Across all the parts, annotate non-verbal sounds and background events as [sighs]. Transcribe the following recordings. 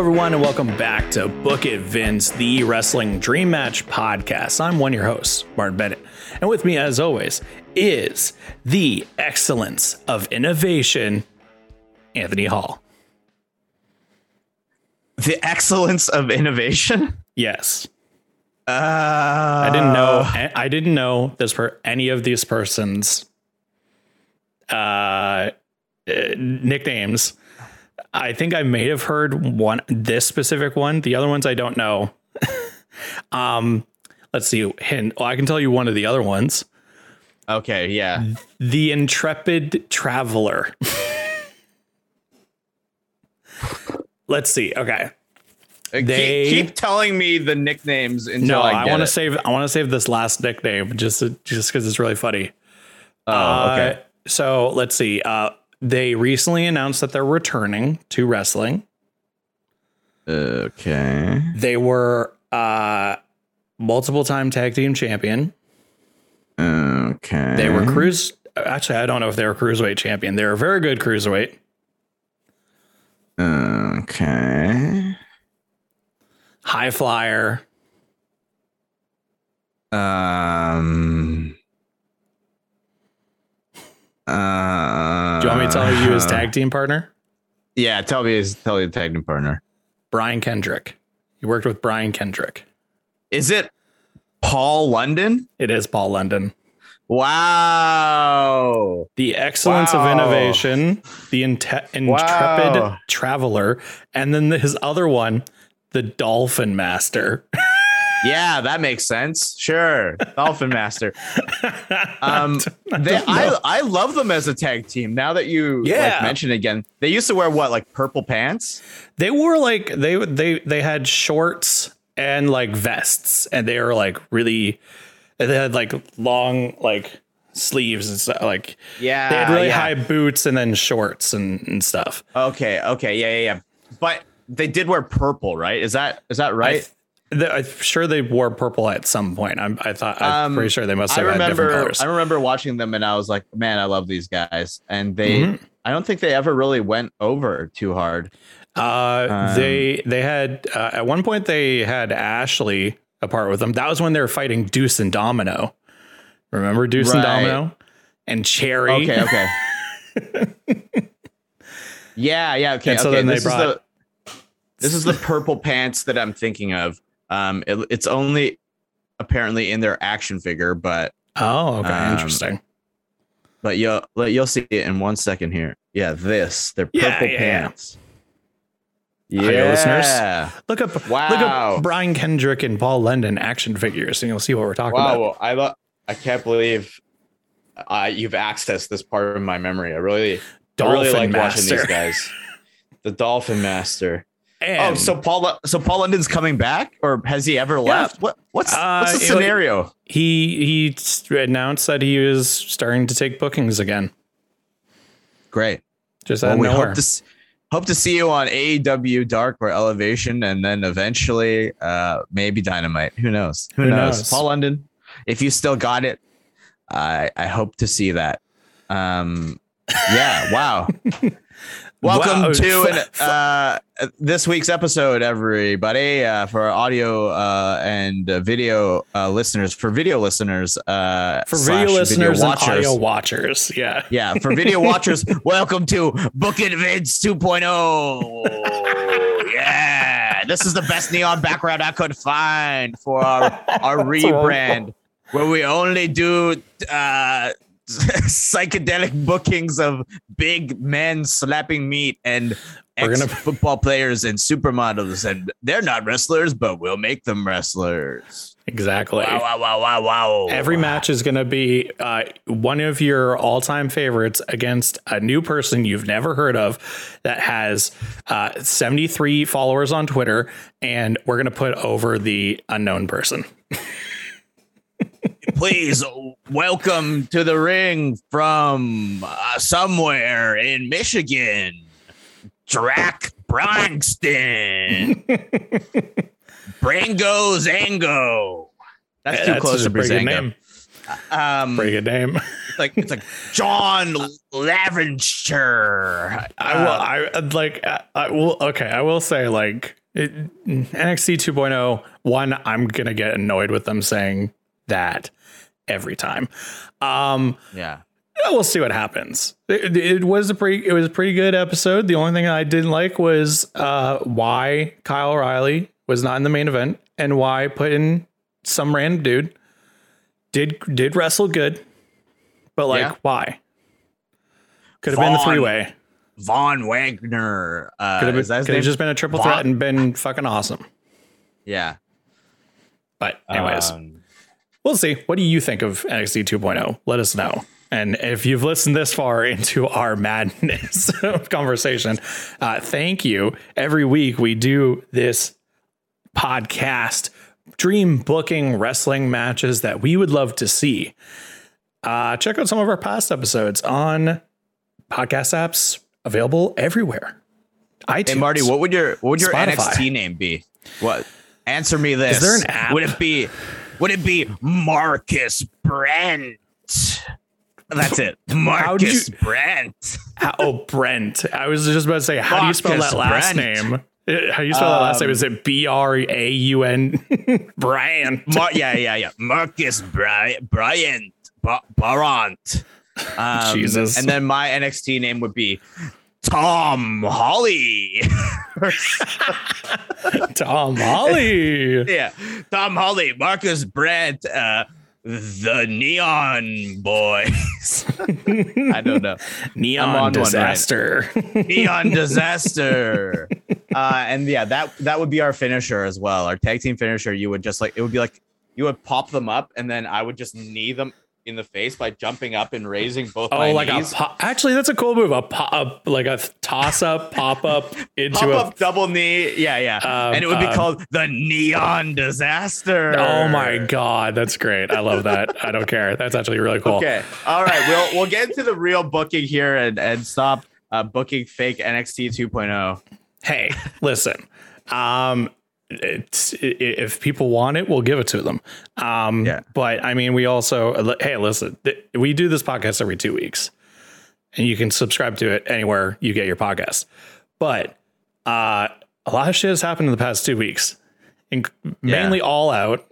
everyone, and welcome back to Book It Vince, the Wrestling Dream Match podcast. I'm one of your hosts, Martin Bennett. And with me, as always, is the excellence of innovation, Anthony Hall. The excellence of innovation? Yes. Uh, I didn't know I didn't know this per any of these persons uh, uh nicknames. I think I may have heard one this specific one. The other ones I don't know. [laughs] um let's see hint. Well, I can tell you one of the other ones. Okay, yeah. The Intrepid Traveler. let's see. Okay. Uh, They- keep, keep telling me the nicknames until No, I, I, want to save I want to save this last nickname just just because it's really funny. Oh, okay. Uh, so let's see. Uh, they recently announced that they're returning to wrestling. okay. They were uh, multiple time tag team champion. Okay. They were cruise. Actually, I don't know if they were cruiserweight champion. They were very good cruiserweight. Okay. High flyer. Um. [laughs] Uh, Do you want me to tell you his uh-huh. tag team partner? Yeah, tell me his tell me the tag team partner. Brian Kendrick. He worked with Brian Kendrick. Is it Paul London? It is Paul London. Wow. The excellence of innovation, the inte- intrepid Wow. traveler, and then his other one, the dolphin master. [laughs] Yeah, that makes sense. Sure. Dolphin Master. [laughs] Um [laughs] they, I. I love them as a tag team. Now that you Yeah. like mention again, they used to wear what, like purple pants? they wore like they they they had shorts and like vests, and they were like really. They had like long like sleeves and stuff. Like Yeah. they had really yeah. high boots and then shorts and, and stuff. Okay, okay, yeah, yeah, yeah. But they did wear purple, right? Is that is that right? Th- the- I'm sure they wore purple at some point. I'm, I thought I'm Um, pretty sure they must I have had different remember colors. I remember watching them and I was like, man, I love these guys. And they Mhm. I don't think they ever really went over too hard. Uh, Um, they they had uh, at one point they had Ashley apart with them. That was when they were fighting Deuce and Domino. Remember Deuce and Domino and Cherry? Okay, okay. [laughs] yeah, yeah, okay. And so okay. then they this brought- is the this is the purple pants that I'm thinking of. Um, it, it's only apparently in their action figure, but Oh, okay, Um, interesting. but you'll you'll see it in one second here. Yeah, this they're purple Yeah, yeah, yeah. pants. Yeah, Audio listeners. Look up, wow. look up Brian Kendrick and Paul London action figures, and you'll see what we're talking Wow, about. I lo- I can't believe uh, you've accessed this part of my memory. I really, I Dolphin really like watching these guys. The Dolphin Master. And oh, so Paul, so Paul London's coming back, or has he ever left? What what's Uh, what's the scenario? he he announced that he was starting to take bookings again. Great. Just Well, out of we nowhere. hope to hope to see you on AEW Dark or Elevation, and then eventually, uh, maybe Dynamite. Who knows? Who, Who knows? knows? Paul London, if you still got it, I I hope to see that. Um, yeah. Wow. [laughs] Welcome Wow. to an, uh, this week's episode, everybody. Uh, for our audio uh, and uh, video uh, listeners, for video listeners, uh, for video listeners and watchers. audio watchers. Yeah. Yeah, for video [laughs] watchers, welcome to Book It Vince 2.0. Yeah, this is the best neon background I could find for our, our [laughs] rebrand, where we only do uh, [laughs] psychedelic bookings of big men slapping meat and We're gonna- football players and supermodels, and they're not wrestlers, but we'll make them wrestlers. Exactly. Wow, wow, wow, wow, wow. Every match is going to be uh, one of your all time favorites against a new person you've never heard of that has uh, 73 followers on Twitter. And we're going to put over the unknown person. [laughs] please welcome to the ring from uh, somewhere in Michigan, Drac Bronxton. [laughs] Brango Zango. That's too That's close to Brazango. name. Um, Pretty good name. like it's like John Laventure. I will. I like. I, I will. Okay, I will say like it, NXT 2.0. One, I'm gonna get annoyed with them saying that every time. Um, yeah. we'll see what happens. It, it was a pretty. It was a pretty good episode. The only thing I didn't like was uh, why Kyle O'Reilly was not in the main event and why put in some random dude. Did did wrestle good, but like Yeah. why? Could have been the three way. Von Wagner. Uh, Could have been, could have just been a triple Von. threat and been fucking awesome. yeah. But anyways, Um, we'll see. What do you think of NXT 2.0? oh? Let us know. And if you've listened this far [laughs] into our madness [laughs] conversation, uh, thank you. Every week we do this podcast, dream booking wrestling matches that we would love to see. Uh, check out some of our past episodes on podcast apps available everywhere. iTunes. Hey Marty, what would your what would your Spotify. NXT name be? What? Answer me this. Is there an app? Would it be would it be Marcus Brent? That's it. Marcus you- Brent. How, oh, Brent. I was just about to say, how do you spell that last Brent. name? Uh, How do you spell that last name? Um, Is it B R A U N? [laughs] Brand. Mar- yeah, yeah, yeah. Marcus Bry- Bryant. Ba- Barant. Um, Jesus. And then my NXT name would be Tom Holly. [laughs] Tom Holly. yeah. Tom Holly, Marcus Brent, uh, the Neon Boys. [laughs] I don't know. Neon on one right. disaster. Neon Disaster. [laughs] Uh, and yeah, that that would be our finisher as well. Our tag team finisher. You would just like it would be like you would pop them up, and then I would just knee them in the face by jumping up and raising both oh, like knees. a pop. Actually, that's a cool move. A pop, like a toss up, [laughs] pop up into Pop a. up double knee, yeah, yeah, Um, and it would be um, called the Neon Disaster. Oh my god, that's great! I love that. I don't care. That's actually really cool. Okay. All right. We'll we'll get into the real booking here and and stop uh, booking fake NXT 2.0. hey, listen. Um, it's, if people want it, we'll give it to them. Um, Yeah. But I mean, we also hey, listen. th- We do this podcast every two weeks, and you can subscribe to it anywhere you get your podcast. But uh, a lot of shit has happened in the past two weeks, and mainly All Out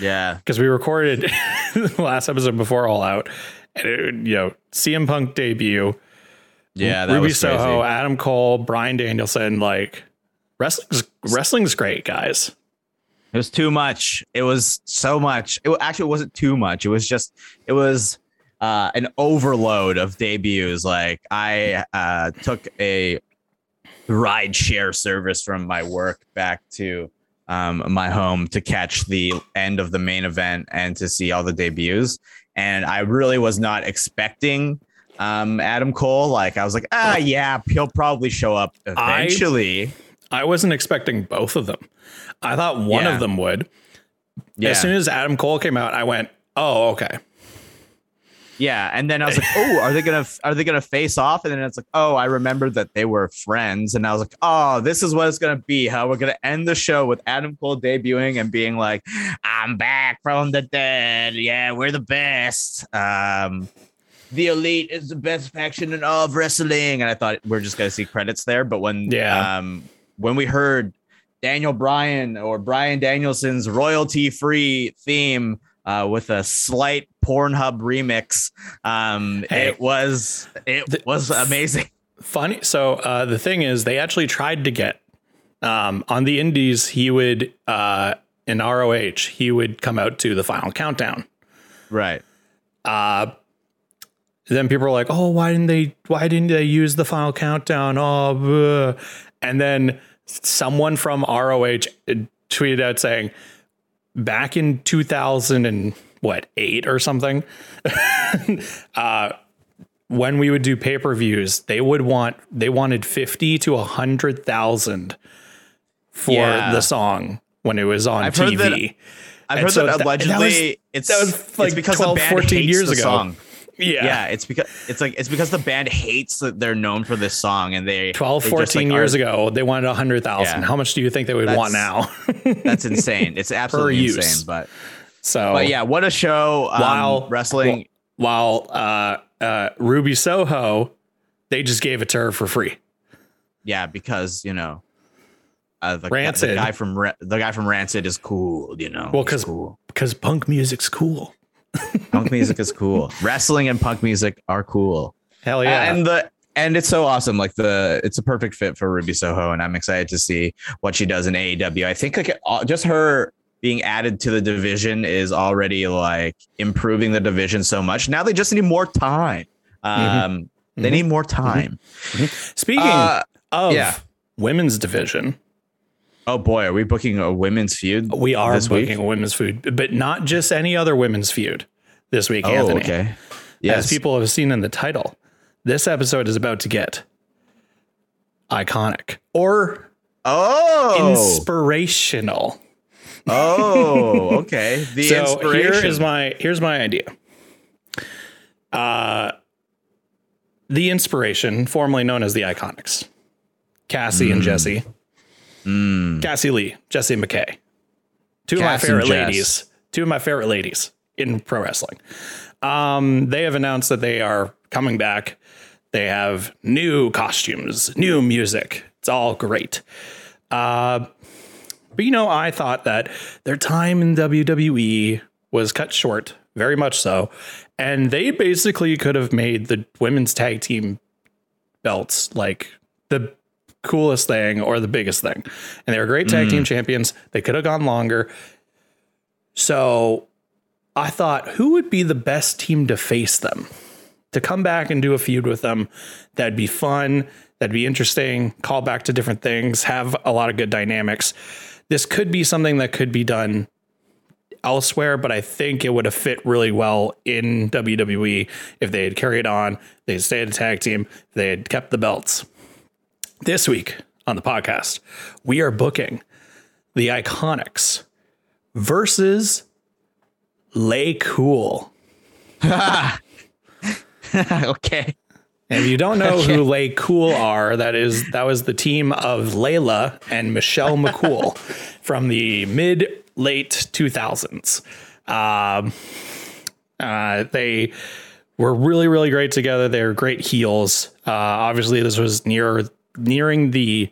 Yeah. [laughs] because we recorded the [laughs] last episode before All Out, and it, you know, CM Punk debut. Yeah. That Ruby was crazy. Soho, Adam Cole, Bryan Danielson, like wrestling's wrestling's great, guys. It was too much. It was so much. It actually wasn't too much. It was just it was uh, an overload of debuts. Like I uh, took a ride share service from my work back to um, my home to catch the end of the main event and to see all the debuts. And I really was not expecting um, Adam Cole. Like I was like, ah, yeah, he'll probably show up eventually. I wasn't expecting both of them. I thought one Yeah. of them would. yeah. As soon as Adam Cole came out, I went, "Oh, okay." Yeah, and then I was like, "Oh, are they gonna are they gonna face off?" And then it's like, "Oh, I remembered that they were friends." And I was like, "Oh, this is what it's gonna be. How we're gonna end the show with Adam Cole debuting and being like, I'm back from the dead. Yeah, we're the best. Um, the elite is the best faction in all of wrestling." And I thought we're just gonna see credits there, but when Yeah. um when we heard Daniel Bryan or Bryan Danielson's royalty free theme uh, with a slight Pornhub remix. Um, Hey. it was it The- was amazing. Funny. So uh, the thing is, they actually tried to get um, on the Indies. He would uh, in ROH. He would come out to the final countdown. Right. uh then people were like oh why didn't they why didn't they use the final countdown oh bleh." And then someone from roh tweeted out saying back in 2000 and what eight or something [laughs] uh when we would do pay-per-views they would want they wanted 50 to 100000 for Yeah. the song when it was on I've heard tv that- I've And heard so that that- that allegedly was- it's that was it's like because 12, 14 years ago. Song. Yeah Yeah, it's because it's like it's because the band hates that they're known for this song and they 12, they just, 14 like, years are- ago, they wanted 100,000. Yeah. How much do you think they would want now? [laughs] That's insane. It's absolutely insane. But so, but yeah, what a show! Um, While- wrestling while uh, uh, Ruby Soho, they just gave it to her for free. Yeah, because you know, uh, the, Rancid. the guy from the guy from Rancid is cool. You know, Well, He's 'cause- cool. Because punk music's cool. Punk music is cool. Wrestling and punk music are cool. Hell yeah. And the and it's so awesome. Like the it's a perfect fit for Ruby Soho, and I'm excited to see what she does in AEW. I think like just her being added to the division is already like improving the division so much. Now they just need more time. Um, They Mhm. need more time. Speaking Uh, of yeah. women's division, oh boy, are we booking a women's feud? we are booking week? a women's feud, but not just any other women's feud this week, Oh, Anthony. okay. As Yes. people have seen in the title, this episode is about to get iconic or oh. inspirational. oh, okay. [laughs] The so inspiration. here is my here's my idea. Uh the inspiration, formerly known as the Iconics. Cassie and Jessie. Mm. Cassie Lee, Jessie McKay. Two of Cass my favorite ladies. Two of my favorite ladies in pro wrestling. Um, they have announced that they are coming back. They have new costumes, new music. It's all great. Uh, but you know, I thought that their time in WWE was cut short, very much so. And they basically could have made the women's tag team belts like the coolest thing or the biggest thing. And they were great tag team mm. champions. They could have gone longer. So I thought, who would be the best team to face them? To come back and do a feud with them that'd be fun, that'd be interesting, call back to different things, have a lot of good dynamics. This could be something that could be done elsewhere, but I think it would have fit really well in WWE if they had carried on, they had stayed a tag team, they had kept the belts. This week on the podcast, we are booking the Iconics versus Lay Cool. [laughs] okay. And if you don't know who Lay Cool are, that is that was the team of Layla and Michelle McCool [laughs] from the mid late 2000s. Um, uh, they were really really great together. They were great heels. Uh, obviously, this was near nearing the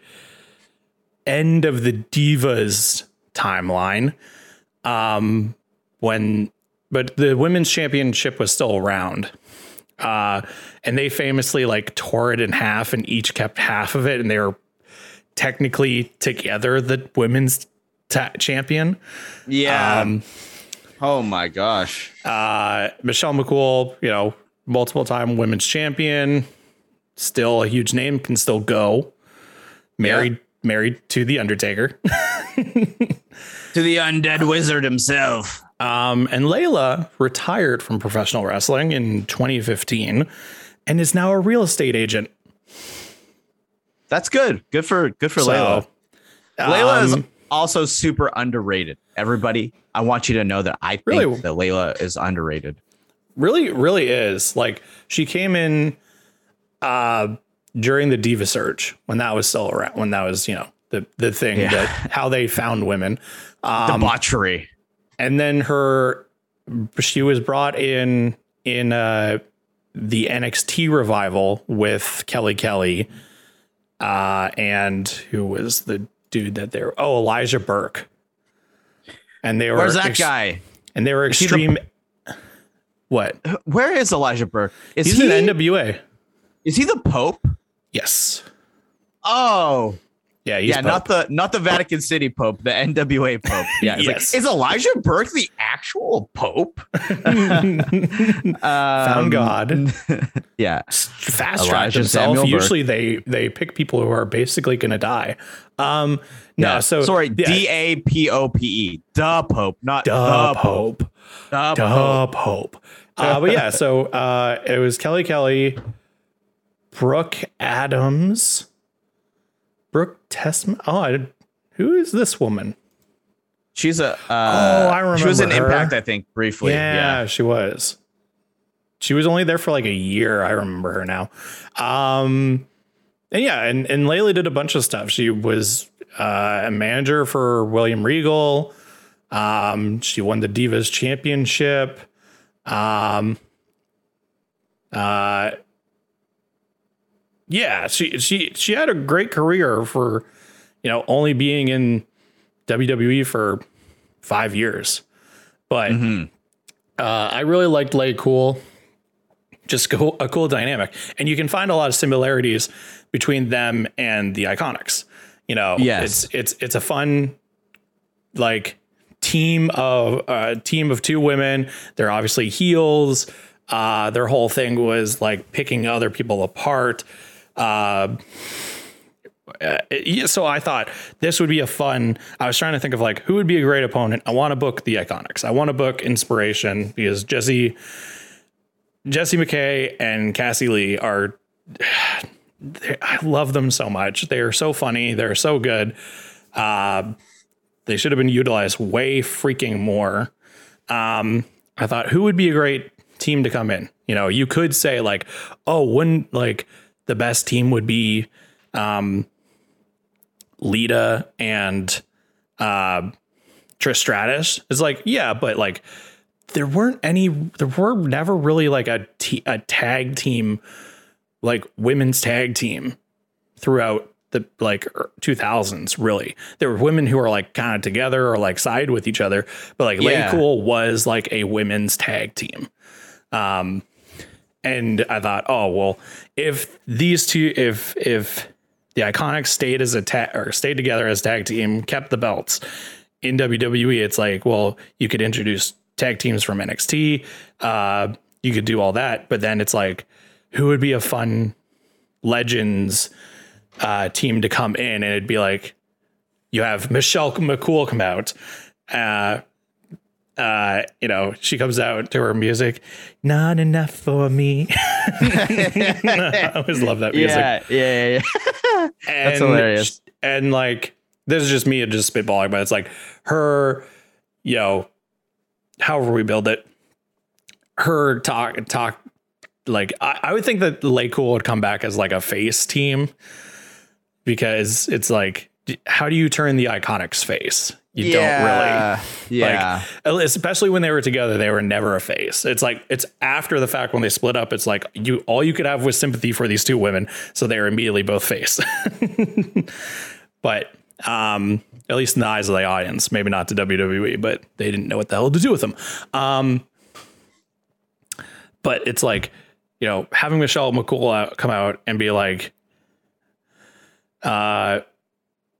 end of the Divas timeline. Um, when but the women's championship was still around uh, and they famously like tore it in half and each kept half of it and they were technically together the women's ta- champion Yeah. um, oh my gosh. uh, michelle mccool you know multiple time women's champion still a huge name can still go married married to the undertaker [laughs] To the undead wizard himself. Um, and Layla retired from professional wrestling in 2015 and is now a real estate agent. That's good. Good for good for So, Layla. Layla is um, also super underrated. Everybody, I want you to know that I think Really? that Layla is underrated. really, really is like she came in uh, during the Diva Search when that was still around, when that was, you know, the, the thing Yeah. that how they found women. Um, Debauchery. and then her she was brought in in uh the NXT revival with Kelly Kelly uh and who was the dude that they were oh Elijah Burke and they were Where's that ex- guy? and they were he the- extreme what Where is Elijah Burke? Is he's he in NWA is he the Pope? yes Oh, yeah he's yeah, Pope. not the not the Vatican City Pope, the NWA Pope. [laughs] Yeah, it's like, is Elijah Burke the actual Pope? [laughs] found Um, God [laughs] Yeah, fast Elijah himself. Burke. Usually they they pick people who are basically going to die. Um, no, yeah. so sorry, yeah, D A P O P E, the Pope, not Duh, the Pope. Pope. The Pope. Pope. Uh, but yeah, so uh, it was Kelly Kelly, Brooke Adams, Brooke Testman. Oh, I, who is this woman? She's a. Uh, Oh, I remember. She was in remember her. Impact, I think, briefly. yeah, Yeah. she was. She was only there for like a year. I remember her now. Um, and yeah, and, and Layla did a bunch of stuff. She was uh, a manager for William Regal. Um, she won the Divas Championship. Um, Uh, yeah, she she she had a great career for you know only being in WWE for five years, but Mm-hmm. uh, I really liked Lay Cool. Just cool, a cool dynamic, and you can find a lot of similarities between them and the Iconics. You know, Yes. it's it's it's a fun like team of uh, team of two women. They're obviously heels. Uh, their whole thing was like picking other people apart. Uh, so I thought this would be a fun. I was trying to think of like who would be a great opponent. I want to book the Iconics. I want to book Inspiration because Jessie, Jessie McKay and Cassie Lee are. [sighs] I love them so much. They are so funny. They're so good. Uh, they should have been utilized way freaking more. Um, I thought who would be a great team to come in. You know, you could say like, oh, wouldn't like the best team would be um, Lita and uh, Trish Stratus. It's like, yeah, but like there weren't any, there were never really like a t- a tag team, like women's tag team throughout the like 2000s really. There were women who were like kind of together or like side with each other but like Lay Cool was like a women's tag team. Um and i thought oh well if these two if if the iconics stayed as a tag or stayed together as tag team kept the belts in wwe it's like well you could introduce tag teams from nxt uh you could do all that but then it's like who would be a fun legends uh, team to come in, and it'd be like you have Michelle McCool come out. Uh, uh, you know, she comes out to her music, not enough for me. [laughs] I always love that music. Yeah, yeah, yeah, yeah. [laughs] and, That's hilarious. And like, this is just me just spitballing, but it's like her, you know, however we build it, her talk, talk, like, I, I would think that Lay Cool would come back as like a face team because it's like, how do you turn the Iconics face? You don't really. Yeah. Like, especially when they were together, they were never a face. It's like it's after the fact when they split up. It's like you all you could have was sympathy for these two women, so they are immediately both face. [laughs] but um, at least in the eyes of the audience, maybe not to WWE, but they didn't know what the hell to do with them. Um, but it's like you know having Michelle McCool out, come out and be like, uh,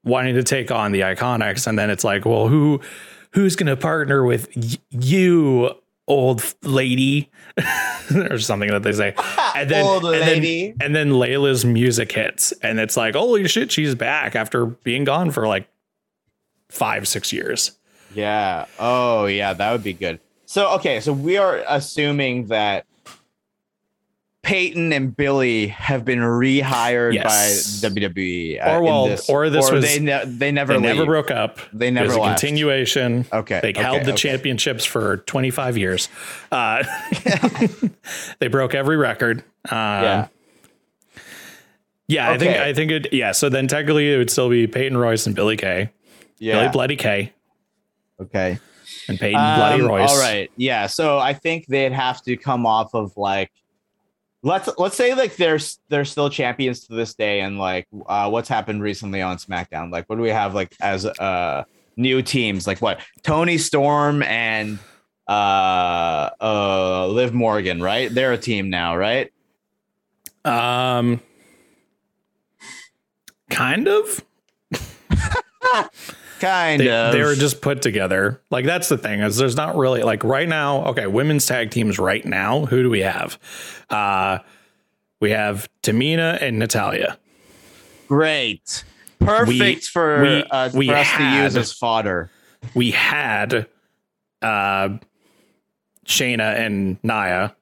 wanting to take on the Iconics, and then it's like, well, who who's going to partner with y- you, old lady, [laughs] or something that they say, [laughs] and then Old and lady. then, and then Layla's music hits, and it's like, holy shit, she's back after being gone for like five six years. Yeah. Oh, yeah, that would be good. So, okay, so we are assuming that Peyton and Billie have been rehired Yes. by WWE. uh, Or well, or this was- they, ne- they never They never broke up. They It never a left. continuation. Okay, They okay, held the okay. championships for 25 years. Uh, [laughs] they broke every record. Um, Yeah. Yeah, I think I think it. Yeah, so then technically it would still be Peyton Royce and Billie Kay, Billie Bloody Kay, Okay. and Peyton Bloody Um, Royce. All right. Yeah. So I think they'd have to come off of like let's let's say like they're they're still champions to this day and like uh what's happened recently on SmackDown? Like what do we have like as uh new teams? Like what? Toni Storm and uh uh Liv Morgan, right? They're a team now, right? Um, kind of. [laughs] Kind They, of. they were just put together. Like that's the thing is there's not really like right now. Okay, women's tag teams right now. Who do we have? Uh, we have Tamina and Natalya. great. Perfect for we- uh, we for us to use as fodder. we had uh Shayna and Nia.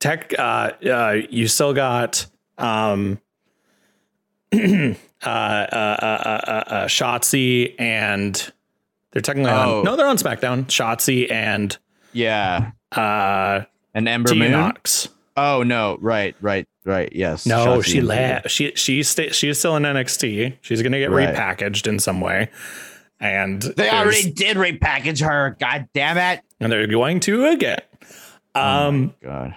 Tech uh uh you still got um [clears throat] uh, uh, uh, Shotzi and they're technically Oh. on no they're on SmackDown. Shotzi and Yeah. uh And Ember Tia Moon. Nox. Oh no! Right, right, right. Yes. No, Shotzi she left. She she's sta- she's still in NXT. She's gonna get Right. repackaged in some way, and They already did repackage her. God damn it! and they're going to again. Um, God.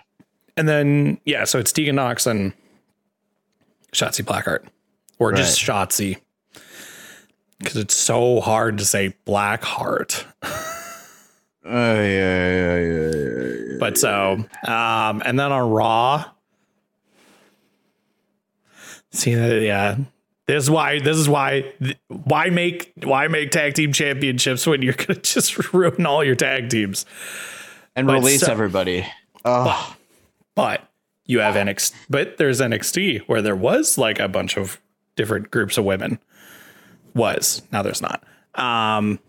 and then yeah, so it's Tegan Nox and Shotzi Blackheart, or just Shotzi, because it's so hard to say Blackheart. [laughs] Oh yeah, yeah, yeah, yeah, yeah. But so, um, and then on Raw, see that, yeah. This is why. This is why. Why make why make tag team championships when you're [laughs] gonna just ruin all your tag teams? and but release so- everybody. Oh, But you have NXT. But there's NXT where there was like a bunch of different groups of women. Was now there's not. Um,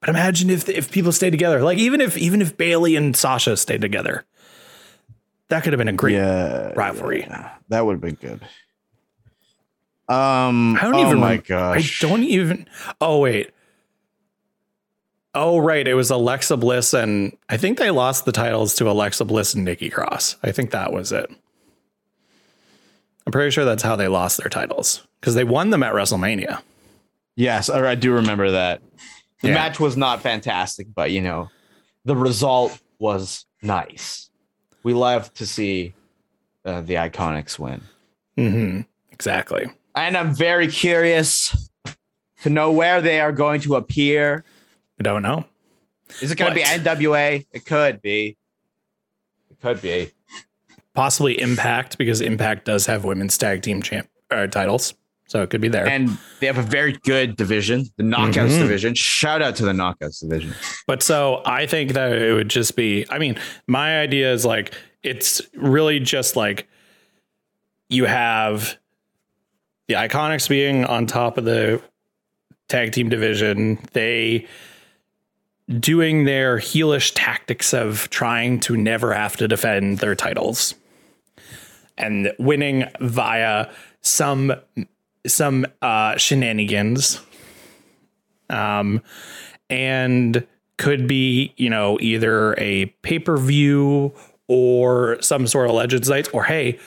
but imagine if if people stayed together. Like even if even if Bayley and Sasha stayed together, that could have been a great yeah, rivalry. yeah. that would have been good. Um, I don't oh even. my gosh, I don't even. Oh wait. Oh right, it was Alexa Bliss and I think they lost the titles to Alexa Bliss and Nikki Cross. I think that was it. I'm pretty sure that's how they lost their titles because they won them at WrestleMania. Yes, I do remember that. The Yeah. match was not fantastic, but you know, the result was nice. We love to see uh, the Iconics win, hmm Exactly. and I'm very curious to know where they are going to appear. I don't know. Is it going to be NWA? It could be. It could be. Possibly Impact because Impact does have women's tag team champ uh, titles, so it could be there. And they have a very good division, the Knockouts Mhm. division. Shout out to the Knockouts division. But so I think that it would just be, I mean, my idea is like, it's really just like you have the Iconics being on top of the tag team division. They doing their heelish tactics of trying to never have to defend their titles and winning via some some uh shenanigans um and could be, you know, either a pay per view or some sort of Legends Nights, or hey,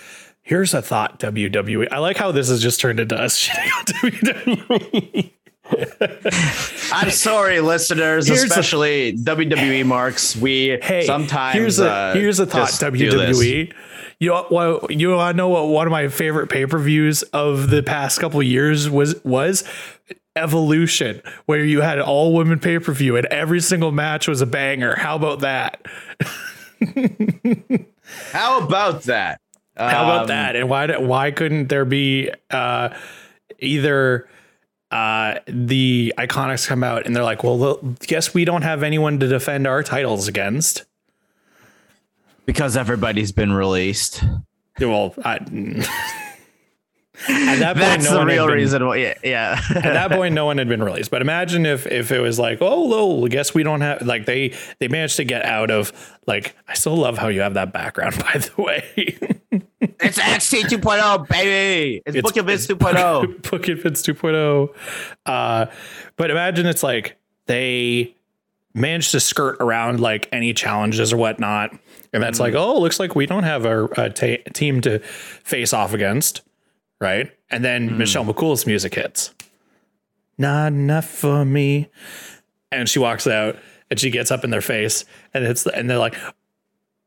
here's a thought, WWE. I like how this has just turned into us [laughs] shitting on WWE. I'm sorry, listeners, Here's a- especially WWE marks. We Hey, sometimes here's a uh, here's a thought, just do this. WWE. You know what? You want to know what one of my favorite pay per views of the past couple years was was Evolution, where you had an all women pay per view and every single match was a banger. How about that? [laughs] How about that? How about Um, that? And why why couldn't there be uh, either uh, the Iconics come out and they're like, well, guess we don't have anyone to defend our titles against. Because everybody's been released. Well, I, [laughs] at that point, That's no the one had real been- reason why. Yeah, yeah. At that [laughs] point, no one had been released. But imagine if if it was like, oh, well, I guess we don't have like they they managed to get out of like. I still love how you have that background, [laughs] by the way. It's XT 2.0, baby. It's, Book of Vince 2.0. Book it Vince 2.0. Uh, but imagine it's like they managed to skirt around like any challenges or whatnot. And that's like, oh, looks like we don't have a, a team to face off against. Right. And then Michelle McCool's music hits. Not enough for me. And she walks out and she gets up in their face and it's and they're like,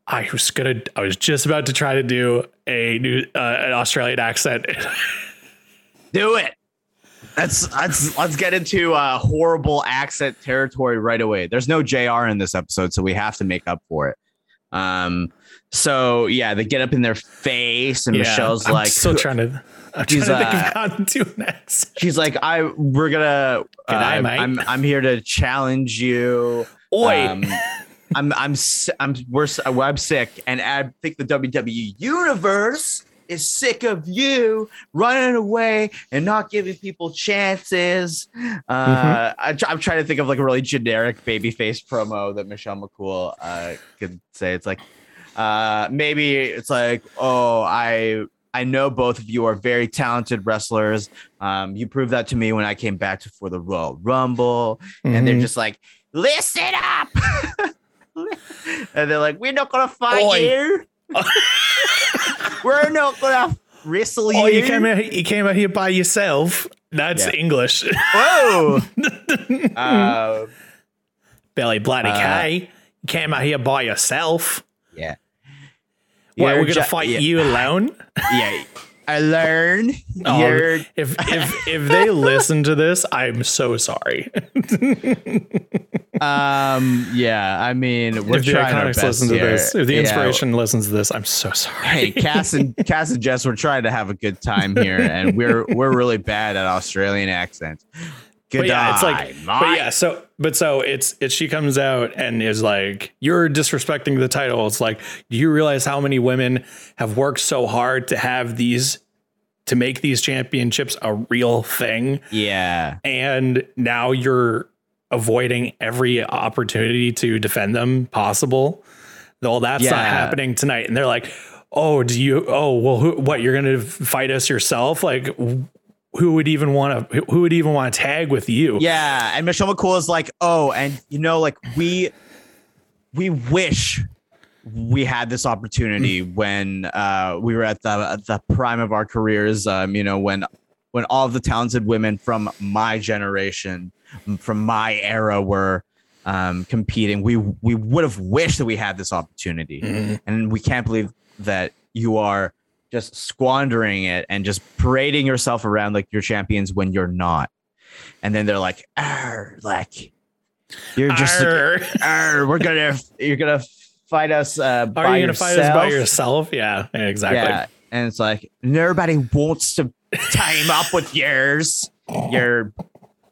I was gonna I was just about to try to do a new uh, an Australian accent. [laughs] Do it. Let's let's let's get into uh, horrible accent territory right away. There's no JR in this episode, so we have to make up for it. Um. So yeah, they get up in their face, and Yeah, Michelle's I'm like, still trying to. I'm trying He's, to think uh, of how to do next. she's like, I we're gonna. G'day, uh, mate. I'm I'm here to challenge you. Oi, Um, I'm I'm I'm we're I'm sick, and I think the WWE universe is sick of you running away and not giving people chances. Uh, I, am trying to think of like a really generic babyface promo that Michelle McCool uh, could say. It's like uh, maybe it's like, oh, I. I know both of you are very talented wrestlers. Um, you proved that to me when I came back to for the Royal Rumble and they're Mhm. just like, listen up. [laughs] [laughs] and they're like, we're not gonna fight Oi. you. [laughs] we're not gonna wrestle you. oh, you came out. You came out here by yourself. That's Yeah. English. Whoa. uh, [laughs] Belly bloody Uh, K. You came out here by yourself. yeah. You're we're gonna ju- fight yeah. you alone? Yeah, I learned. Oh, if if if they listen to this, I'm so sorry. um. Yeah, I mean, we're if the trying iconics listen to here. this, if the Yeah. inspiration listens to this, I'm so sorry. Hey, Cass and [laughs] Cass and Jess, we're trying to have a good time here, and we're we're really bad at Australian accents. Good yeah, it's like, but yeah, so, but so it's, it's, she comes out and is like, you're disrespecting the title. It's like, do you realize how many women have worked so hard to have these, to make these championships a real thing? yeah, And now you're avoiding every opportunity to defend them possible. Well, that's not happening tonight. And they're like, oh, do you, oh, well, who, what, you're going to fight us yourself? Like, who would even want to who would even want to tag with you yeah. And Michelle McCool is like, oh, and you know, like we we wish we had this opportunity when uh, we were at the at the prime of our careers. Um, you know, when when all of the talented women from my generation, from my era, were um, competing. We we would have wished that we had this opportunity, Mhm. and we can't believe that you are just squandering it and just parading yourself around like you're champions when you're not. And then they're like, "Arr, like you're just Arr. Arr, we're gonna you're gonna fight us uh by are you gonna fight us by yourself." yourself yeah exactly Yeah. And it's like nobody wants to time up with yours. Your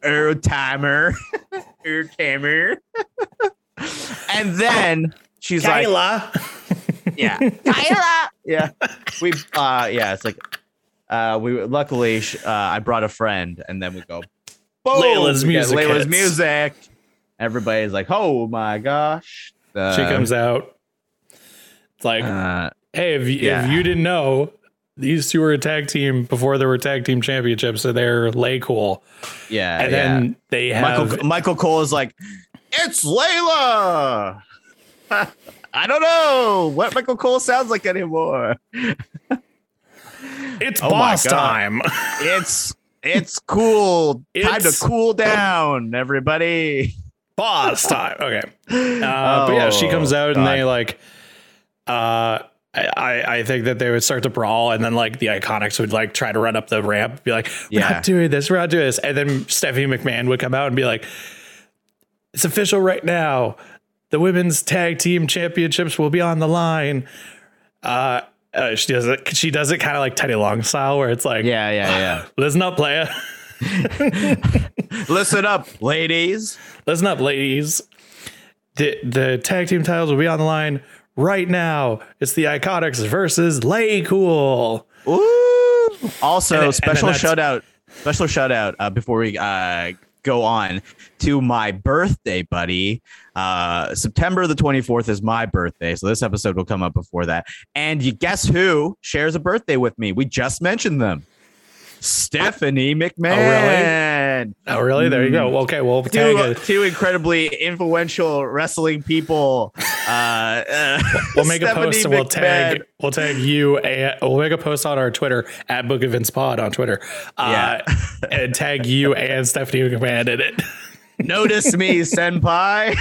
old timer. [laughs] old timer. [laughs] and then she's like Kayla. Yeah. [laughs] Kyla. Yeah. We uh yeah, it's like uh we luckily uh I brought a friend and then we go boom, Layla's we music Layla's hits. music. Everybody's like, "Oh my gosh." Uh, she comes out it's like uh hey if you, yeah. if you didn't know these two were a tag team before there were tag team championships so they're lay cool yeah. and yeah. then they have Michael Michael Cole is like, "It's Layla." [laughs] I don't know what Michael Cole sounds like anymore. [laughs] it's Oh boss time [laughs] It's it's cool. Time to cool down, everybody. boss [laughs] time okay Uh, but yeah, she comes out and Oh, they like, uh, I, I I think that they would start to brawl, and then like the Iconics would like try to run up the ramp, be like, "We're Yeah. not doing this, we're not doing this," and then Stephanie McMahon would come out and be like, "It's official right now. The women's tag team championships will be on the line." Uh, uh she does it. She does it kind of like Teddy Long style, where it's like, Yeah, yeah, yeah. [gasps] listen up, playa, [laughs] Listen up, ladies. listen up, ladies. The the tag team titles will be on the line right now. It's the Iconics versus Lay Cool. Ooh. Also, And then- and special shout out, special shout out uh, before we uh, go on to my birthday, buddy. Uh, September the 24th is my birthday. So this episode will come up before that. And you guess who shares a birthday with me? We just mentioned them. Stephanie McMahon. Oh, really? There you go. Okay, well, tag Two, two incredibly influential wrestling people. Uh, uh, We'll make a post and we'll McMahon. tag we'll tag you and we'll make a post on our Twitter at Book of Vince Pod on Twitter. Uh, [laughs] and tag you and Stephanie McMahon in it. [laughs] Notice me, senpai.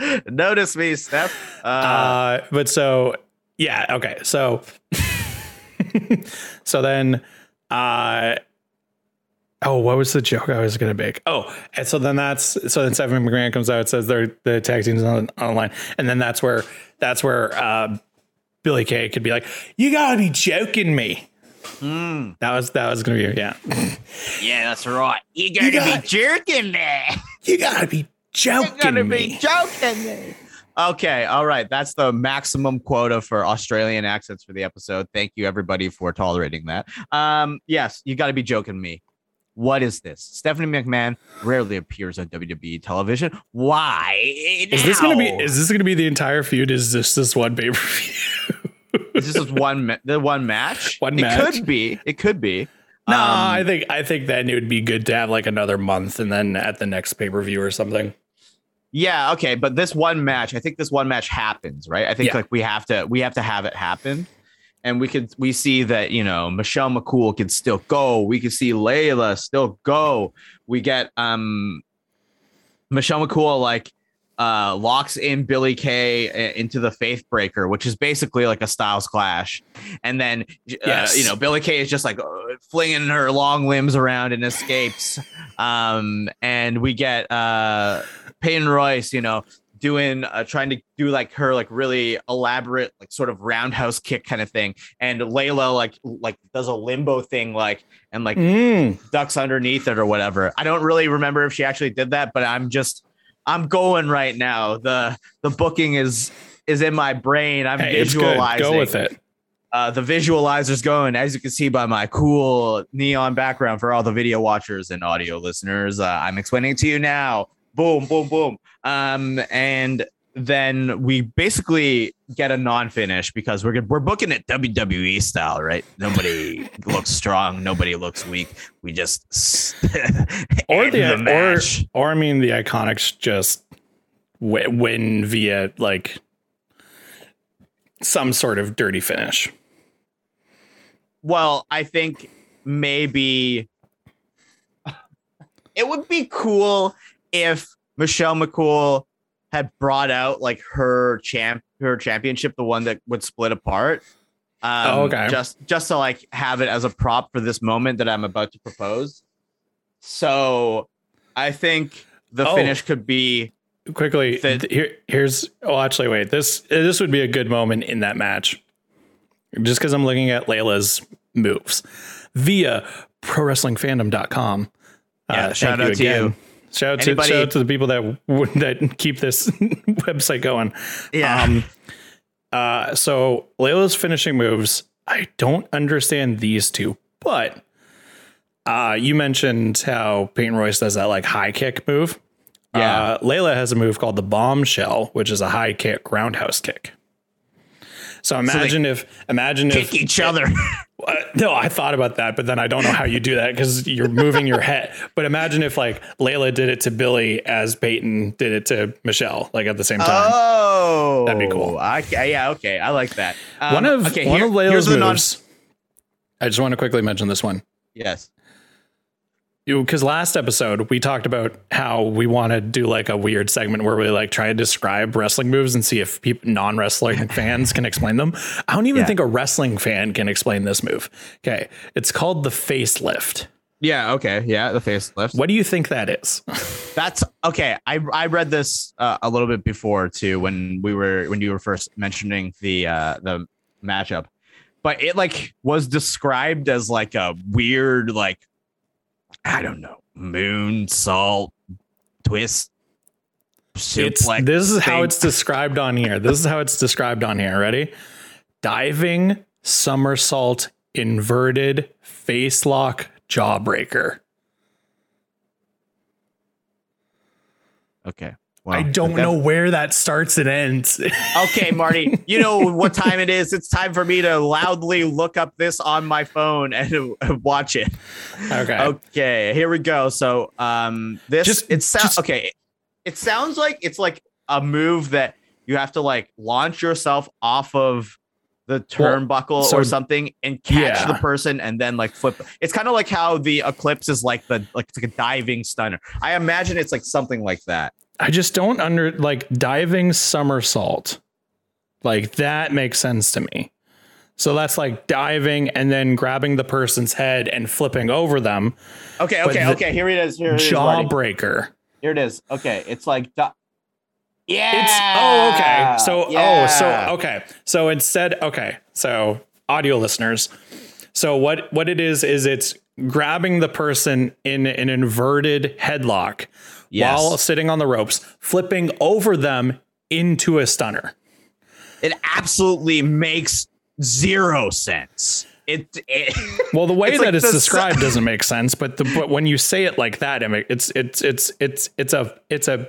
[laughs] Notice me, Steph. Uh, Uh, but so yeah, okay. So so then uh oh what was the joke I was gonna make? Oh, and so then that's so then Stephanie McMahon comes out, says they're the tag team's on online, and then that's where that's where uh Billie Kay could be like, You gotta be joking me. mm, That was that was gonna be yeah. [laughs] yeah, that's right. You You gotta be jerking me. You gotta be You joking gotta me. be joking me. Okay, all right. That's the maximum quota for Australian accents for the episode. Thank you, everybody, for tolerating that. Um, yes, you got to be joking me. What is this? Stephanie McMahon rarely appears on WWE television. Why? Now? Is this gonna be is this gonna be the entire feud? Is this this one pay per view? [laughs] Is this one the one match? One it match? could be. It could be. No, Um, I think I think then it would be good to have like another month and then at the next pay per view or something. Yeah, okay, but this one match, I think this one match happens, right? I think Yeah. like we have to we have to have it happen. And we could we see that, you know, Michelle McCool can still go. We can see Layla still go. We get um Michelle McCool like uh, locks in Billie Kay uh, into the Faith Breaker, which is basically like a Styles Clash, and then uh, you know Billie Kay is just like uh, flinging her long limbs around and escapes, um, and we get uh, Peyton Royce, you know, doing uh, trying to do like her like really elaborate like sort of roundhouse [laughs] kick kind of thing, and Layla like like does a limbo thing like and like Mm. ducks underneath it or whatever. I don't really remember if she actually did that, but I'm just I'm going right now. The the booking is is in my brain. I'm Hey, visualizing. Go with it. Uh, the visualizer's going, as you can see by my cool neon background for all the video watchers and audio listeners. Uh, I'm explaining to you now. Boom, boom, boom. Um, and then we basically get a non-finish because we're we're booking it WWE style, right? Nobody [laughs] looks strong, nobody looks weak. We just [laughs] Or the, the or or I mean the Iconics just w- win via like some sort of dirty finish. Well, I think maybe it would be cool if Michelle McCool had brought out like her champ her championship, the one that would split apart. Um, Oh, okay. Just just to like have it as a prop for this moment that I'm about to propose. So I think the Oh. finish could be Quickly, th- here, here's. Oh, actually, wait. This this would be a good moment in that match, just because I'm looking at Layla's moves via ProWrestlingFandom.com. Yeah, Uh, shout out to you. Shout out to, shout out to the people that that keep this [laughs] website going. yeah. Um, uh, so Layla's finishing moves, I don't understand these two, but uh, you mentioned how Peyton Royce does that like high kick move. Yeah. Uh, Layla has a move called the bombshell, which is a high kick roundhouse kick. So imagine if imagine Kick if each other. [laughs] uh, no, I thought about that, but then I don't know how you do that because you're moving your head. But imagine if like Layla did it to Billie as Peyton did it to Michelle, like at the same time. Oh, That'd be cool. I, yeah, okay, I like that. Um, one of okay, one here- of Layla's the non- moves. I just want to quickly mention this one. yes. Because last episode we talked about how we want to do like a weird segment where we like try to describe wrestling moves and see if people non-wrestling [laughs] fans can explain them. I don't even Yeah. think a wrestling fan can explain this move. Okay, it's called the facelift. Yeah. Okay. Yeah. The facelift. What do you think that is? [laughs] That's okay. I I read this uh, a little bit before too when we were when you were first mentioning the uh the matchup, but it like was described as like a weird like I don't know moonsault twist. Suplex this is how it's described on here. This is how it's described on here. Ready? Diving somersault inverted face lock jawbreaker. okay. I don't that- know where that starts and ends. [laughs] Okay, Marty, you know what time it is. It's time for me to loudly look up this on my phone and [laughs] watch it. okay. Okay, here we go. So, um, this Just- it sounds okay. It sounds like it's like a move that you have to like launch yourself off of the turnbuckle so- or something and catch Yeah. the person and then like flip. It's kind of like how the eclipse is like the like it's like a diving stunner. I imagine it's like something like that. I just don't under like diving somersault. Like that makes sense to me. So that's like diving and then grabbing the person's head and flipping over them. Okay, okay, the okay. Here it is. Here it is. Jawbreaker. Here it is. Okay, it's like di- yeah. It's oh okay. So Yeah. oh so okay. So instead okay. So audio listeners. So what what it is is it's grabbing the person in an inverted headlock Yes. while sitting on the ropes, flipping over them into a stunner. it absolutely makes zero sense. It, it [laughs] Well, the way that like it's the described doesn't make sense, but the but when you say it like that, it's it's it's it's it's a it's a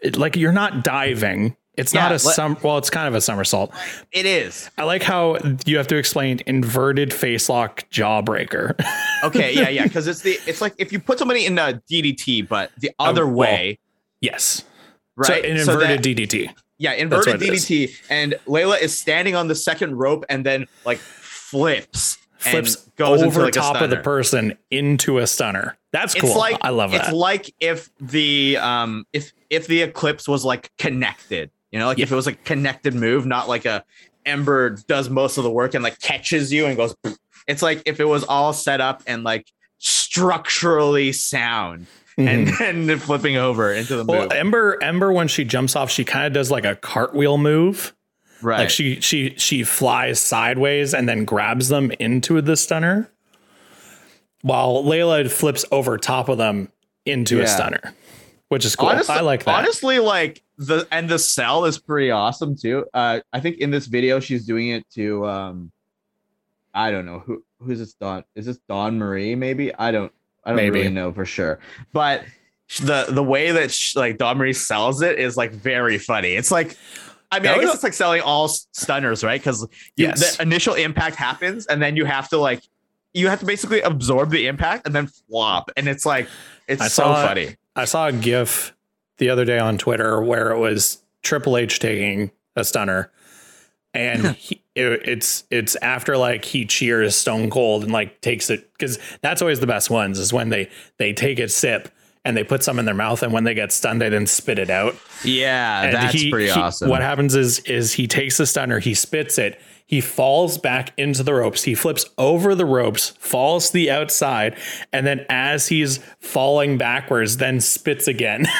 it, like you're not diving. It's not a let- sum. Well, it's kind of a somersault. it is. I like how you have to explain inverted face lock jawbreaker. [laughs] Okay, yeah, yeah, because it's the it's like if you put somebody in a DDT, but the other well, way, yes, right? So an So inverted that- DDT. yeah, inverted what it is. DDT, and Layla is standing on the second rope and then like flips, Flips goes over into like top of the person into a stunner. That's cool. It's like I love it. it's that. like if the um if if the eclipse was like connected, you know, like if it was a connected move, not like a Ember does most of the work and like catches you and goes. It's like if it was all set up and like structurally sound, and Mhm. then [laughs] flipping over into the move. well. Ember, Ember, when she jumps off, she kind of does like a cartwheel move. right. Like she she she flies sideways and then grabs them into the stunner, while Layla flips over top of them into a stunner, which is cool. Honestly, I like that. Honestly, like the and the sell is pretty awesome too. Uh, I think in this video she's doing it to um, I don't know who who's this Dawn? Is this Dawn Marie? Maybe I don't I don't Maybe. really know for sure, but the the way that sh like Dawn Marie sells it is like very funny. It's like. I mean, I guess was- it's like selling all stunners, right? Because Yes. the initial impact happens, and then you have to like, you have to basically absorb the impact and then flop, and it's like, it's I so saw funny. I saw a GIF the other day on Twitter where it was Triple H taking a stunner, and he, it, it's it's after like he cheers Stone Cold and like takes it because that's always the best ones is when they they take a sip and they put some in their mouth and when they get stunned they then spit it out. Yeah, And that's he- pretty he- awesome. What happens is is he takes the stunner, he spits it, he falls back into the ropes, he flips over the ropes, falls to the outside, and then as he's falling backwards, then spits again. [laughs]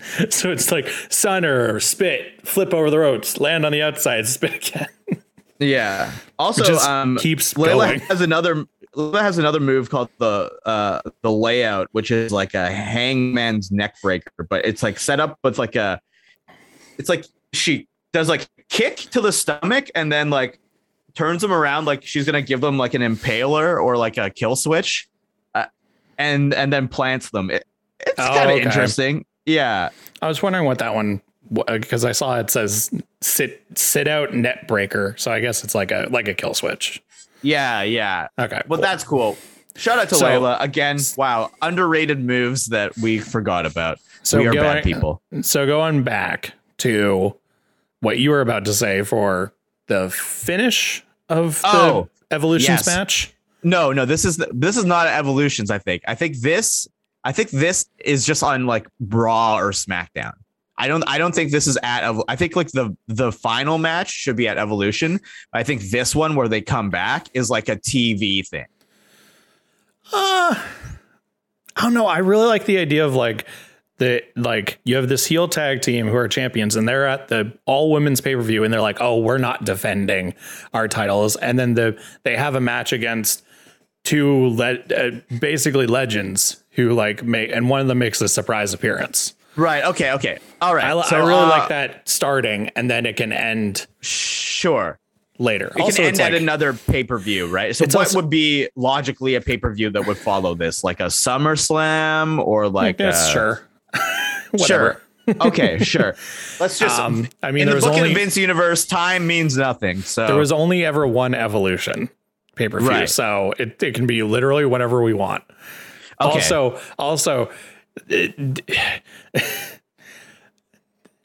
[laughs] so it's like stunner, spit, flip over the ropes, land on the outside, [laughs] spit again. Yeah. Also, um, keeps Layla going. [laughs] has another. Layla has another move called the uh the layout, which is like a hangman's neck breaker, but it's like set up with like a. It's like she does like kick to the stomach and then like turns them around like she's gonna give them like an impaler or like a kill switch, uh, and and then plants them. It, it's Oh, kind of okay. interesting. Yeah. I was wondering what that one because I saw it says sit sit out neck breaker. So I guess it's like a like a kill switch. Yeah. Yeah. Okay. Well, cool. that's cool. Shout out to So- Layla again. Wow, underrated moves that we forgot about. So we are going- bad people. So going back to what you were about to say for the finish of the Oh, evolutions yes. match. No, no, this is this is not evolutions. I think. I think this. I think this is just on like Raw or SmackDown. I don't. I don't think this is at. I think like the the final match should be at Evolution. I think this one where they come back is like a TV thing. Uh, I don't know. I really like the idea of like the like you have this heel tag team who are champions and they're at the all women's pay per view and they're like, oh, we're not defending our titles, and then the they have a match against two le- uh, basically legends who like make and one of them makes a surprise appearance. Right. Okay. Okay. All right. I, So, I really uh, like that starting and then it can end Sure. later. It also, can end like, at another pay per view, right? So, what also- would be logically a pay per view that would follow this, like a SummerSlam or like uh, sure, [laughs] whatever. Sure. okay, [laughs] sure. Let's just. Um, I mean, in there the was book only of Vince universe, time means nothing. So there was only ever one evolution pay per view, Right. so it, it can be literally whatever we want. Okay. Also, also,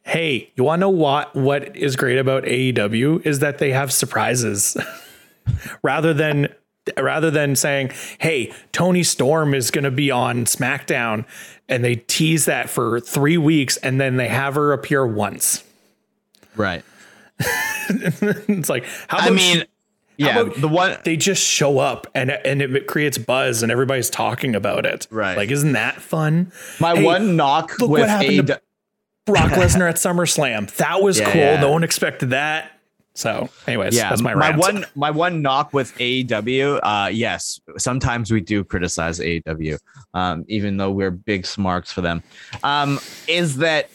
hey, you want to know what what is great about AEW is that they have surprises [laughs] rather than rather than saying, "Hey, Toni Storm is going to be on SmackDown," and they tease that for three weeks, and then they have her appear once. right. [laughs] it's like, how I about mean, yeah, the one. they just show up and and it creates buzz and everybody's talking about it. Right. Like, isn't that fun? My Hey, one knock look with what happened to Brock [laughs] Lesnar at SummerSlam. That was Yeah, cool. yeah. No one expected that. So, anyways, Yeah, that's my, my one my one knock with AEW. Uh, yes, sometimes we do criticize AEW, um, even though we're big smarks for them. Um, is that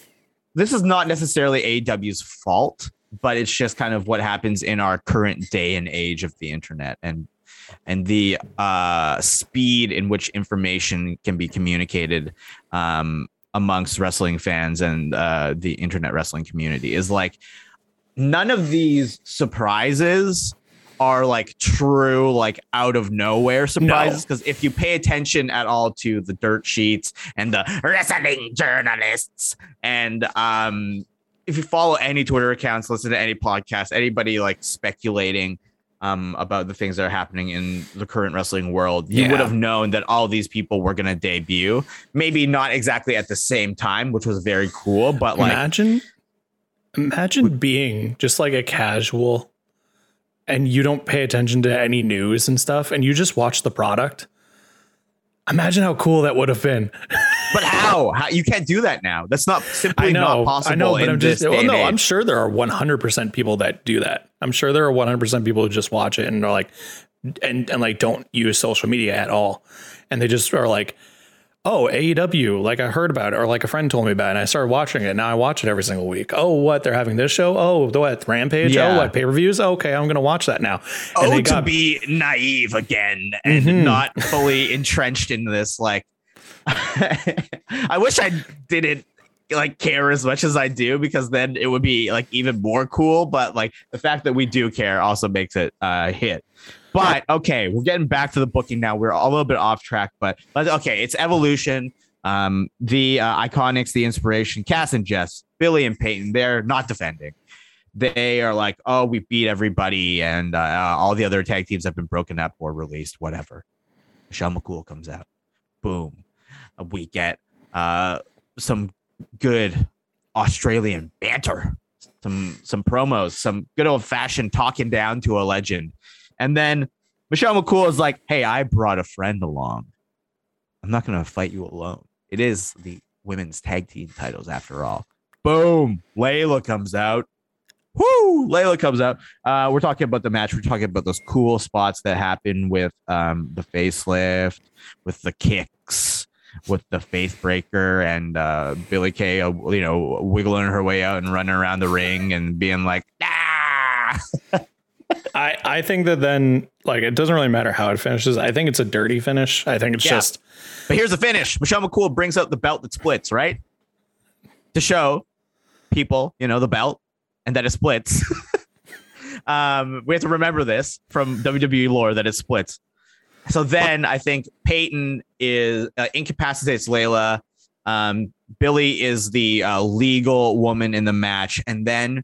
this is not necessarily AEW's fault, but it's just kind of what happens in our current day and age of the internet and and the uh, speed in which information can be communicated um, amongst wrestling fans and uh, the internet wrestling community is like none of these surprises are like true like out of nowhere surprises because if you pay attention at all to the dirt sheets and the wrestling journalists and um if you follow any twitter accounts listen to any podcast anybody like speculating um, about the things that are happening in the current wrestling world, you Yeah. would have known that all these people were going to debut. Maybe not exactly at the same time, which was very cool, but like, imagine imagine being just like a casual and you don't pay attention to any news and stuff and you just watch the product imagine how cool that would have been [laughs] but how? how? You can't do that now. That's not simply know not possible. i know but i'm just well no i'm sure there are 100% people that do that i'm sure there are 100% people who just watch it and are like and and like don't use social media at all and they just are like oh AEW like I heard about it or like a friend told me about it and I started watching it now I watch it every single week oh what they're having this show oh the what Rampage Yeah. oh what pay-per-views okay I'm gonna watch that now and oh, they to be naive again and Mhm. not fully entrenched in this. Like, [laughs] I wish I didn't like care as much as I do because then it would be like even more cool. But like the fact that we do care also makes it uh, hit. But okay, we're getting back to the booking now. We're a little bit off track, but but okay, it's evolution. Um, the uh, iconics, the inspiration, Cass and Jess, Billie and Peyton, they're not defending they are like, oh, we beat everybody, and uh, all the other tag teams have been broken up or released, whatever. Michelle McCool comes out, boom, Uh, we get uh, some good Australian banter, some some promos, some good old fashioned talking down to a legend, and then Michelle McCool is like, hey, I brought a friend along. I'm not gonna fight you alone. It is the women's tag team titles after all. Boom, Layla comes out. Woo! Layla comes out. Uh, we're talking about the match. We're talking about those cool spots that happen with um, the facelift, with the kicks, with the faith breaker, and uh, Billie Kay, uh, you know, wiggling her way out and running around the ring and being like, ah! [laughs] I I think that then like it doesn't really matter how it finishes I think it's a dirty finish I think it's Yeah. just But here's the finish. Michelle McCool brings out the belt that splits, right? To show people, you know, the belt and that it splits. [laughs] um, we have to remember this from WWE lore that it splits. So then I think Peyton is uh, incapacitates Layla. Um, Billie is the uh, legal woman in the match, and then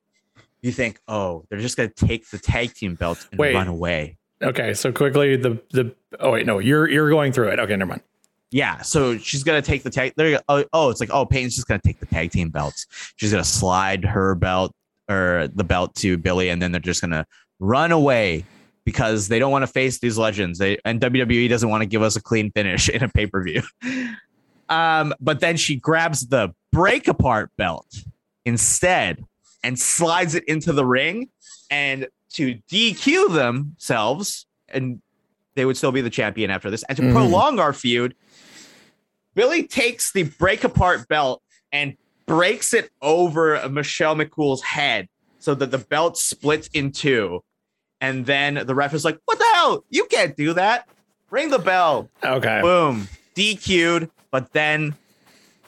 you think, oh, they're just gonna take the tag team belt and Wait. run away. okay so quickly the the oh wait no you're you're going through it okay never mind Yeah, so she's gonna take the tag. There, you go. oh, oh, it's like oh, Peyton's just gonna take the tag team belts. She's gonna slide her belt or the belt to Billie, and then they're just gonna run away because they don't want to face these legends. They and WWE doesn't want to give us a clean finish [laughs] in a pay per view. um, but then she grabs the break apart belt instead and slides it into the ring, and to DQ themselves, and they would still be the champion after this, and to Mhm. prolong our feud. Billie takes the break apart belt and breaks it over Michelle McCool's head so that the belt splits in two. And then the ref is like, What the hell? You can't do that. Ring the bell. okay Boom. DQ'd. But then,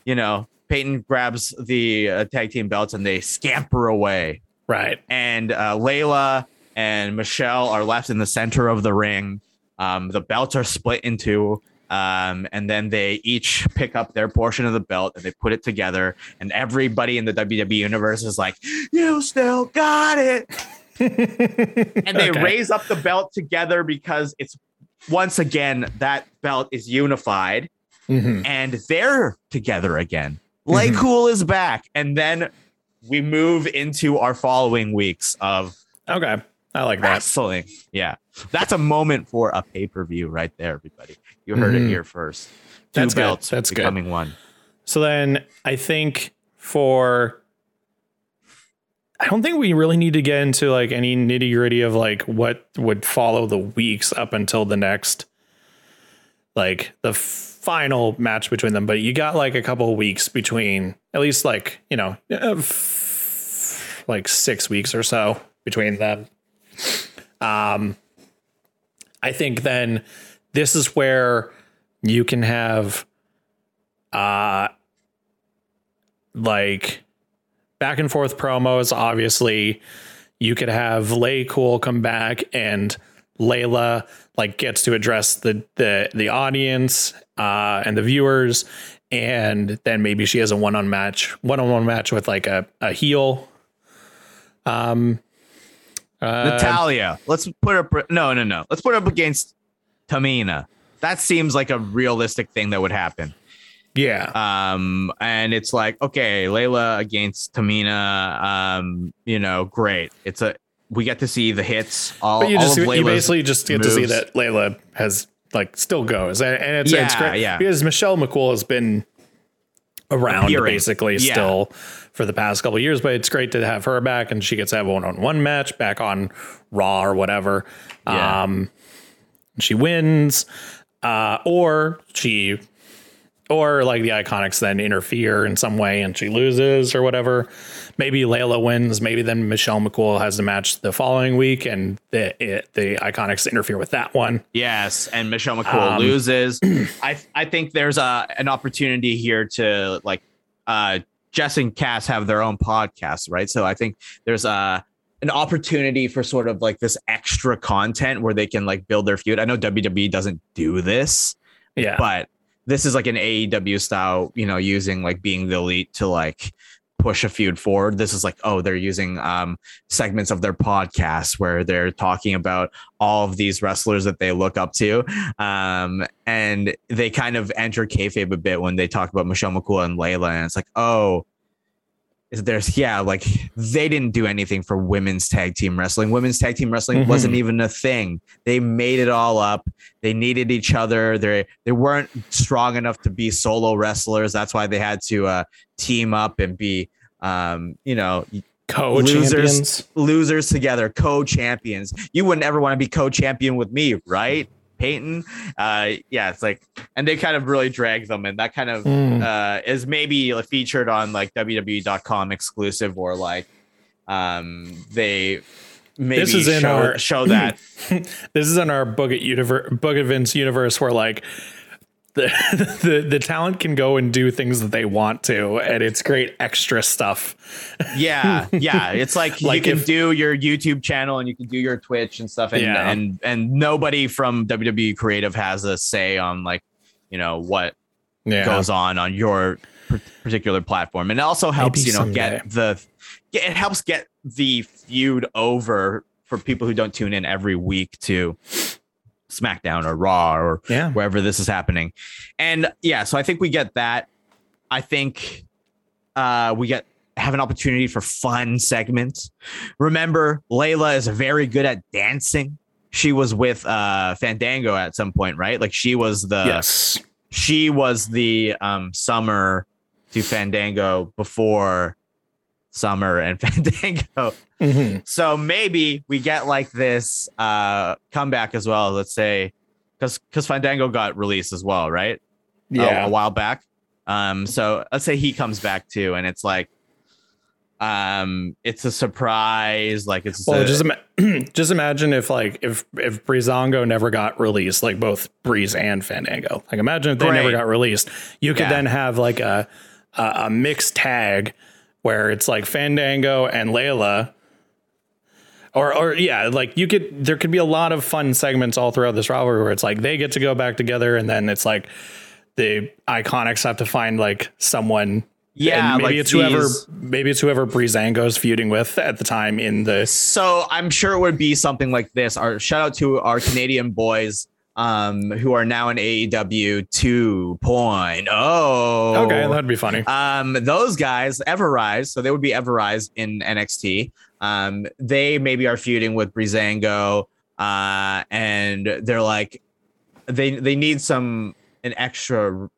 you know, Peyton grabs the uh, tag team belts and they scamper away. right And uh, Layla and Michelle are left in the center of the ring. Um, the belts are split in two. Um, and then they each pick up their portion of the belt and they put it together. And everybody in the WWE universe is like, You still got it. [laughs] and they Okay. raise up the belt together because it's once again that belt is unified Mhm. and they're together again. Lay Cool is back, and then we move into our following weeks of okay I like that wrestling. Yeah, that's a moment for a pay per view right there, everybody. You heard Mhm. it here first. Two That's good. belts That's good. one. So then I think for I don't think we really need to get into like any nitty gritty of like what would follow the weeks up until the next like the final match between them. But you got like a couple weeks between at least like, you know, uh, like six weeks or so between them. Um I think then this is where you can have uh like back and forth promos obviously you could have lay cool come back and layla like gets to address the the the audience uh and the viewers and then maybe she has a one-on match one-on-one match with like a, a heel um Uh, Natalya. Let's put her. No, no, no. Let's put up against Tamina. That seems like a realistic thing that would happen. Yeah. Um, and it's like, okay, Layla against Tamina. Um, you know, great. It's a we get to see the hits. All, But you just you basically just get to see that Layla has like still goes, and, and it's it's great yeah. because Michelle McCool has been around Appearing. basically Yeah. still for the past couple of years, but it's great to have her back, and she gets to have a one-on-one match back on Raw or whatever. Yeah. Um, she wins, uh, or she. Or like the Iconics then interfere in some way and she loses or whatever. Maybe Layla wins. Maybe then Michelle McCool has the match the following week and the it, the Iconics interfere with that one. Yes, and Michelle McCool Um, [clears throat] loses. I I think there's a an opportunity here to like uh Jess and Cass have their own podcast right? So I think there's a an opportunity for sort of like this extra content where they can like build their feud. I know WWE doesn't do this, Yeah. but this is like an AEW style, you know, using like being the elite to like push a feud forward. This is like, oh, they're using um segments of their podcast where they're talking about all of these wrestlers that they look up to. Um, and they kind of enter kayfabe a bit when they talk about Michelle McCool and Layla. And it's like, oh, is there's yeah, like they didn't do anything for women's tag team wrestling. Women's tag team wrestling Mhm. wasn't even a thing. They made it all up. They needed each other. They they weren't strong enough to be solo wrestlers. That's why they had to uh, team up and be um, you know, Co-champions. losers losers together, co-champions. You wouldn't ever want to be co-champion with me, right? Peyton. Uh yeah, it's like and they kind of really drag them and that kind of Mm. uh is maybe featured on like WWE.com exclusive or like um they maybe This is in show, our- show that [clears throat] this is in our Book It universe, Book Vince universe where like the, [laughs] the the talent can go and do things that they want to, and it's great extra stuff. yeah [laughs] yeah it's like, Like you can if- do your youtube channel and you can do your twitch and stuff and Yeah. and and nobody from wwe creative has a say on like you know what Yeah. goes on on your particular platform and it also helps Maybe you know get the it helps get the feud over for people who don't tune in every week to smackdown or raw or yeah. wherever this is happening. And yeah, so I think we get that. I think uh, we get have an opportunity for fun segments. Remember, Layla is very good at dancing. She was with uh, Fandango at some point, right? Like she was the yes. she was the um, summer to Fandango before summer and [laughs] Fandango. Mhm. So maybe we get like this uh comeback as well. Let's say because because Fandango got released as well, right? A- Yeah. a, while back. Um, so let's say he comes back too, and it's like, um, it's a surprise. Like it's Well, a, just ima- [clears throat] just imagine if like if if Breezango never got released, like both Breeze and Fandango. Like imagine if they never got released, you could Yeah. then have like a, a a mixed tag where it's like Fandango and Layla. Or, or yeah, like you could. There could be a lot of fun segments all throughout this rivalry where it's like they get to go back together, and then it's like the Iconics have to find like someone. yeah, and maybe like it's whoever. these- Maybe it's whoever Breezango's feuding with at the time in the So I'm sure it would be something like this. Our shout out to our Canadian boys um who are now in AEW 2.0. Okay, that'd be funny. Um, those guys, Everrise, so they would be Everrise in NXT. Um, they maybe are feuding with Breezango, uh, and they're like, they they need some an extra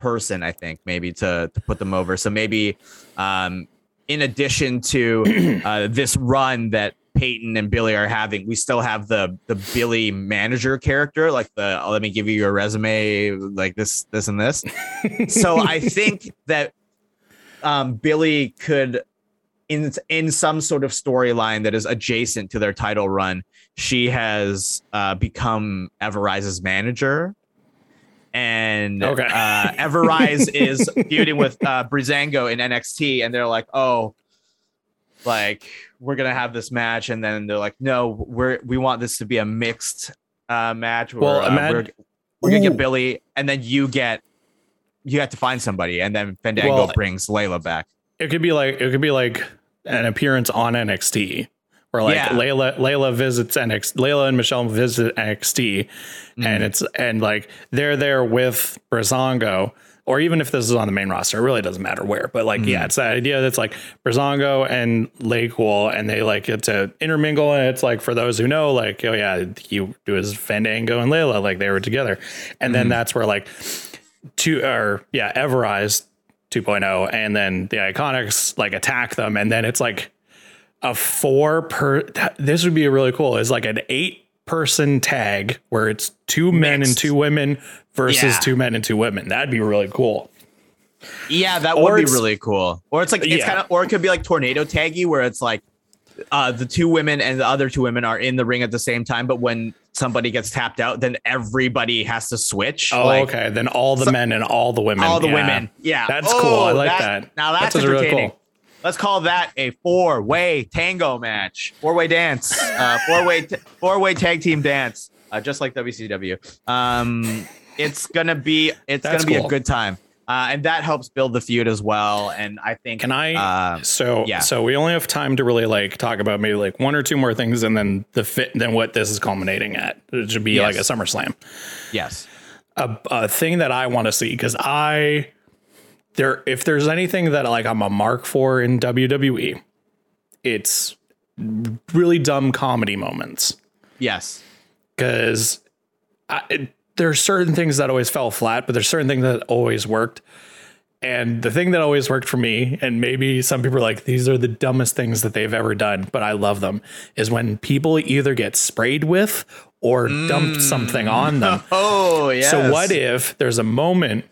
person, I think, maybe to to put them over. So maybe, um, in addition to [clears throat] uh, this run that Peyton and Billie are having, we still have the the Billie manager character, like the oh, let me give you your resume, like this, this, and this [laughs] so I think that um, Billie could, in in some sort of storyline that is adjacent to their title run, she has uh, become Everrise's manager, and Okay. uh, Everrise is [laughs] feuding with uh, Breezango in NXT, and they're like, oh. Like we're gonna have this match, and then they're like, "No, we're we want this to be a mixed uh, match. Where, Well, uh, imag- we're, we're gonna Ooh. get Billie, and then you get you have to find somebody, and then Fandango Well, brings Layla back. It could be like it could be like an appearance on NXT where like Yeah. Layla Layla visits NXT, Layla and Michelle visit NXT, Mm-hmm. and it's and like they're there with Breezango. Or even if this is on the main roster, it really doesn't matter where. But like, Mm-hmm. yeah, it's that idea that's like Breezango and Cool, and they like get to intermingle. And it's like for those who know, like, oh yeah, he was Fandango and Layla, like they were together. And Mm-hmm. then that's where like two or yeah, Everrise 2.0 and then the Iconics like attack them and then it's like a four per this would be really cool. It's like an eight person tag where it's two men and two women versus Yeah. two men and two women. That'd be really cool. Yeah, that Or would be really cool. Or it's like it's Yeah. kind of, or it could be like tornado taggy, where it's like uh, the two women and the other two women are in the ring at the same time, but when somebody gets tapped out, then everybody has to switch. Oh, like, okay. Then all the men and all the women. All the Yeah. women. Yeah. That's cool. I like that- that. Now that's That's really entertaining. cool. Let's call that a four-way tango match, four-way dance, uh, four-way t- four-way tag team dance, uh, just like WCW. Um, it's gonna be it's That's gonna be cool. a good time, uh, and that helps build the feud as well. And I think Can I? Uh, so yeah. so we only have time to really like talk about maybe like one or two more things, and then the fit, then what this is culminating at. It should be Yes. like a SummerSlam. yes, a, a thing that I want to see because I there if there's anything that like I'm a mark for in WWE, it's really dumb comedy moments yes, because there's certain things that always fell flat, but there's certain things that always worked. And the thing that always worked for me, and maybe some people are like, these are the dumbest things that they've ever done, but I love them, is when people either get sprayed with or dumped mm. something on [laughs] them. Oh yeah. So what if there's a moment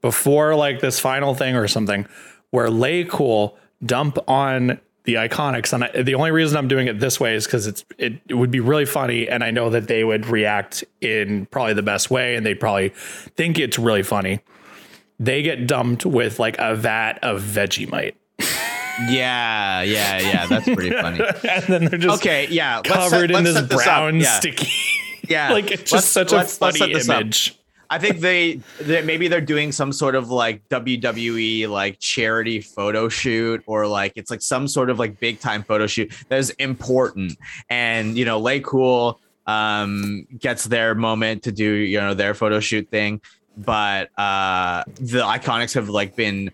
before like this final thing or something where Lay Cool dump on the Iconics, and I, the only reason I'm doing it this way is because it's it, it would be really funny, and I know that they would react in probably the best way, and they'd probably think it's really funny. They get dumped with like a vat of Vegemite, Yeah, yeah, yeah. That's pretty [laughs] funny. and then they're just Okay, yeah. let's covered set- in this brown Yeah. sticky. Yeah, [laughs] like it's just Let's- such a let's- let's funny image. up. I think they, they maybe they're doing some sort of like WWE like charity photo shoot or like it's like some sort of like big time photo shoot that is important. And you know, Lay Cool um gets their moment to do, you know, their photo shoot thing. But uh the iconics have like been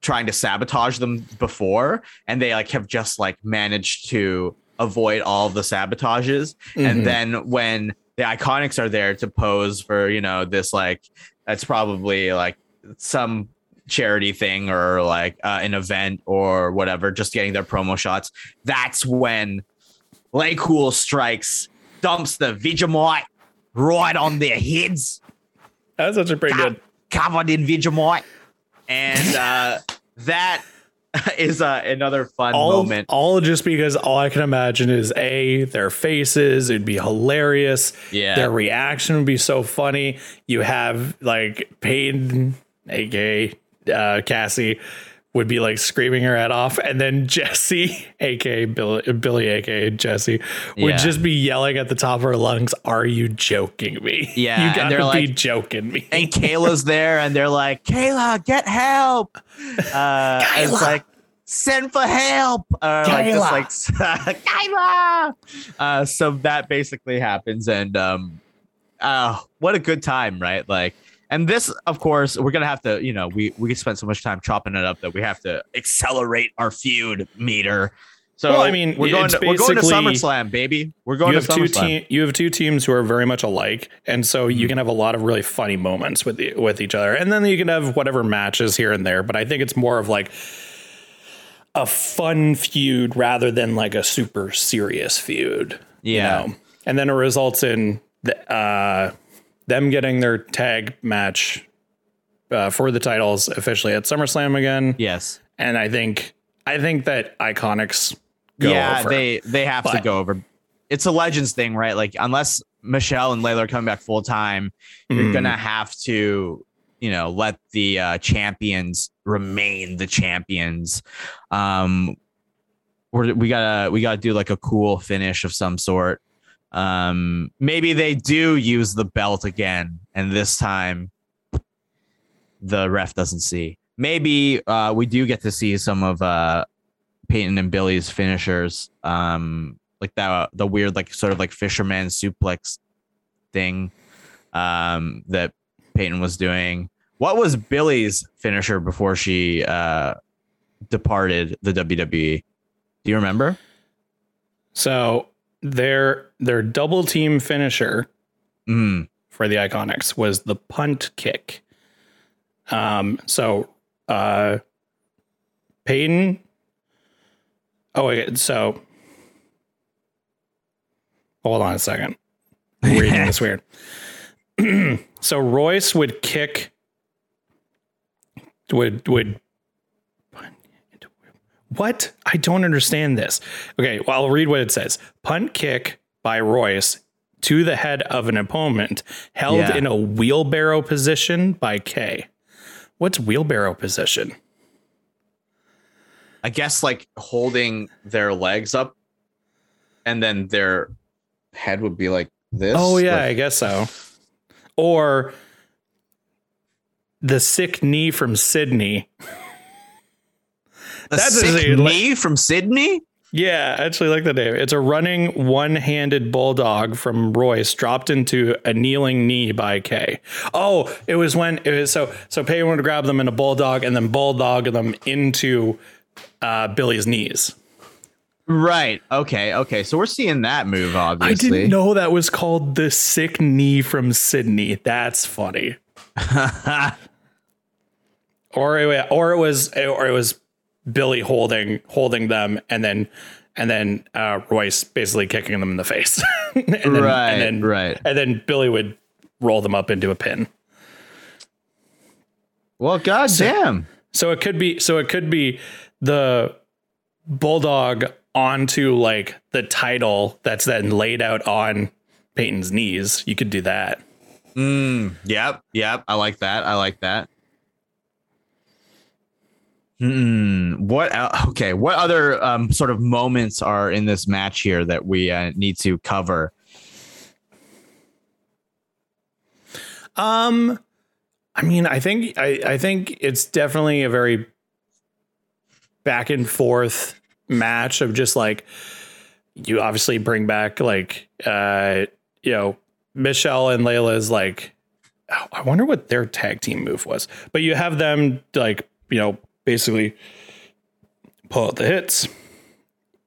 trying to sabotage them before and they like have just like managed to avoid all the sabotages Mhm. and then when the iconics are there to pose for you know this like that's probably like some charity thing or like uh, an event or whatever just getting their promo shots. That's when lay cool strikes dumps the vegemite right on their heads. That's actually pretty good. covered in vegemite. And uh that [laughs] is uh, another fun all, moment all just because all I can imagine is a their faces. It'd be hilarious. Yeah. their reaction would be so funny. You have like Peyton, aka uh, Cassie, would be like screaming her head off, and then Jessie, [laughs] aka Billie, Billie aka Jessie, would Yeah. just be yelling at the top of her lungs, "Are you joking me? [laughs] Yeah, you and gotta they're be like- joking me." and [laughs] Kayla's there, and they're like, "Kayla, get help!" Uh, it's like, "Send for help!" Or like just like, "Kayla!" Uh, so that basically happens, and um, uh, what a good time, right? Like, and this, of course, we're gonna have to, you know, we we spent so much time chopping it up that we have to accelerate our feud meter. So Well, I mean, we're going to we're going to SummerSlam, baby. We're going you to have two SummerSlam. team, you have two teams who are very much alike, and so Mm-hmm. you can have a lot of really funny moments with the, with each other, and then you can have whatever matches here and there. But I think it's more of like a fun feud rather than like a super serious feud. Yeah. you know? and then it results in the, uh, them getting their tag match uh, for the titles officially at SummerSlam again. Yes. And I think I think that Iconics go yeah, over. they they have to go over. It's a legends thing, right? Like unless Michelle and Layla are coming back full time, you're Mhm. gonna have to, you know, let the uh, champions remain the champions. Um, we're, we gotta we gotta do like a cool finish of some sort. Um, maybe they do use the belt again, and this time the ref doesn't see. Maybe uh, we do get to see some of uh, Peyton and Billie's finishers. Um, like that the weird like sort of like fisherman suplex thing um that Peyton was doing. What was Billie's finisher before she uh departed the WWE? Do you remember? So their their double team finisher Mm. for the Iconics was the punt kick. Um, so uh, Peyton. Oh wait, so hold on a second. I'm [laughs] reading this weird. [clears throat] so Royce would kick. Would would. What? I don't understand this. Okay, well, I'll read what it says. Punt kick by Royce to the head of an opponent held Yeah. in a wheelbarrow position by Kay. What's wheelbarrow position? I guess like holding their legs up and then their head would be like this. Oh yeah, I guess so. Or the sick knee from Sydney. [laughs] That's sick a- knee from Sydney? Yeah, I actually like the name. It's a running one-handed bulldog from Royce dropped into a kneeling knee by Kay. Oh, it was when it was so so Payne wanted to grab them in a bulldog and then bulldog them into uh, Billie's knees. Right. Okay. Okay. So we're seeing that move, Obviously, I didn't know that was called the sick knee from Sydney. That's funny. [laughs] or it, or it was or it was Billie holding holding them and then and then uh, Royce basically kicking them in the face. [laughs] and then, Right, and then, right. And then Billie would roll them up into a pin. well, goddamn. So it could be so it could be the bulldog onto like the title that's then laid out on Peyton's knees. You could do that. Mm, yep. Yep. I like that. I like that. Hmm. What? Okay. What other um, sort of moments are in this match here that we uh, need to cover? Um, I mean, I think I, I think it's definitely a very back and forth match of just like you obviously bring back like uh you know Michelle and Layla's like oh, I wonder what their tag team move was, but you have them like you know basically pull out the hits.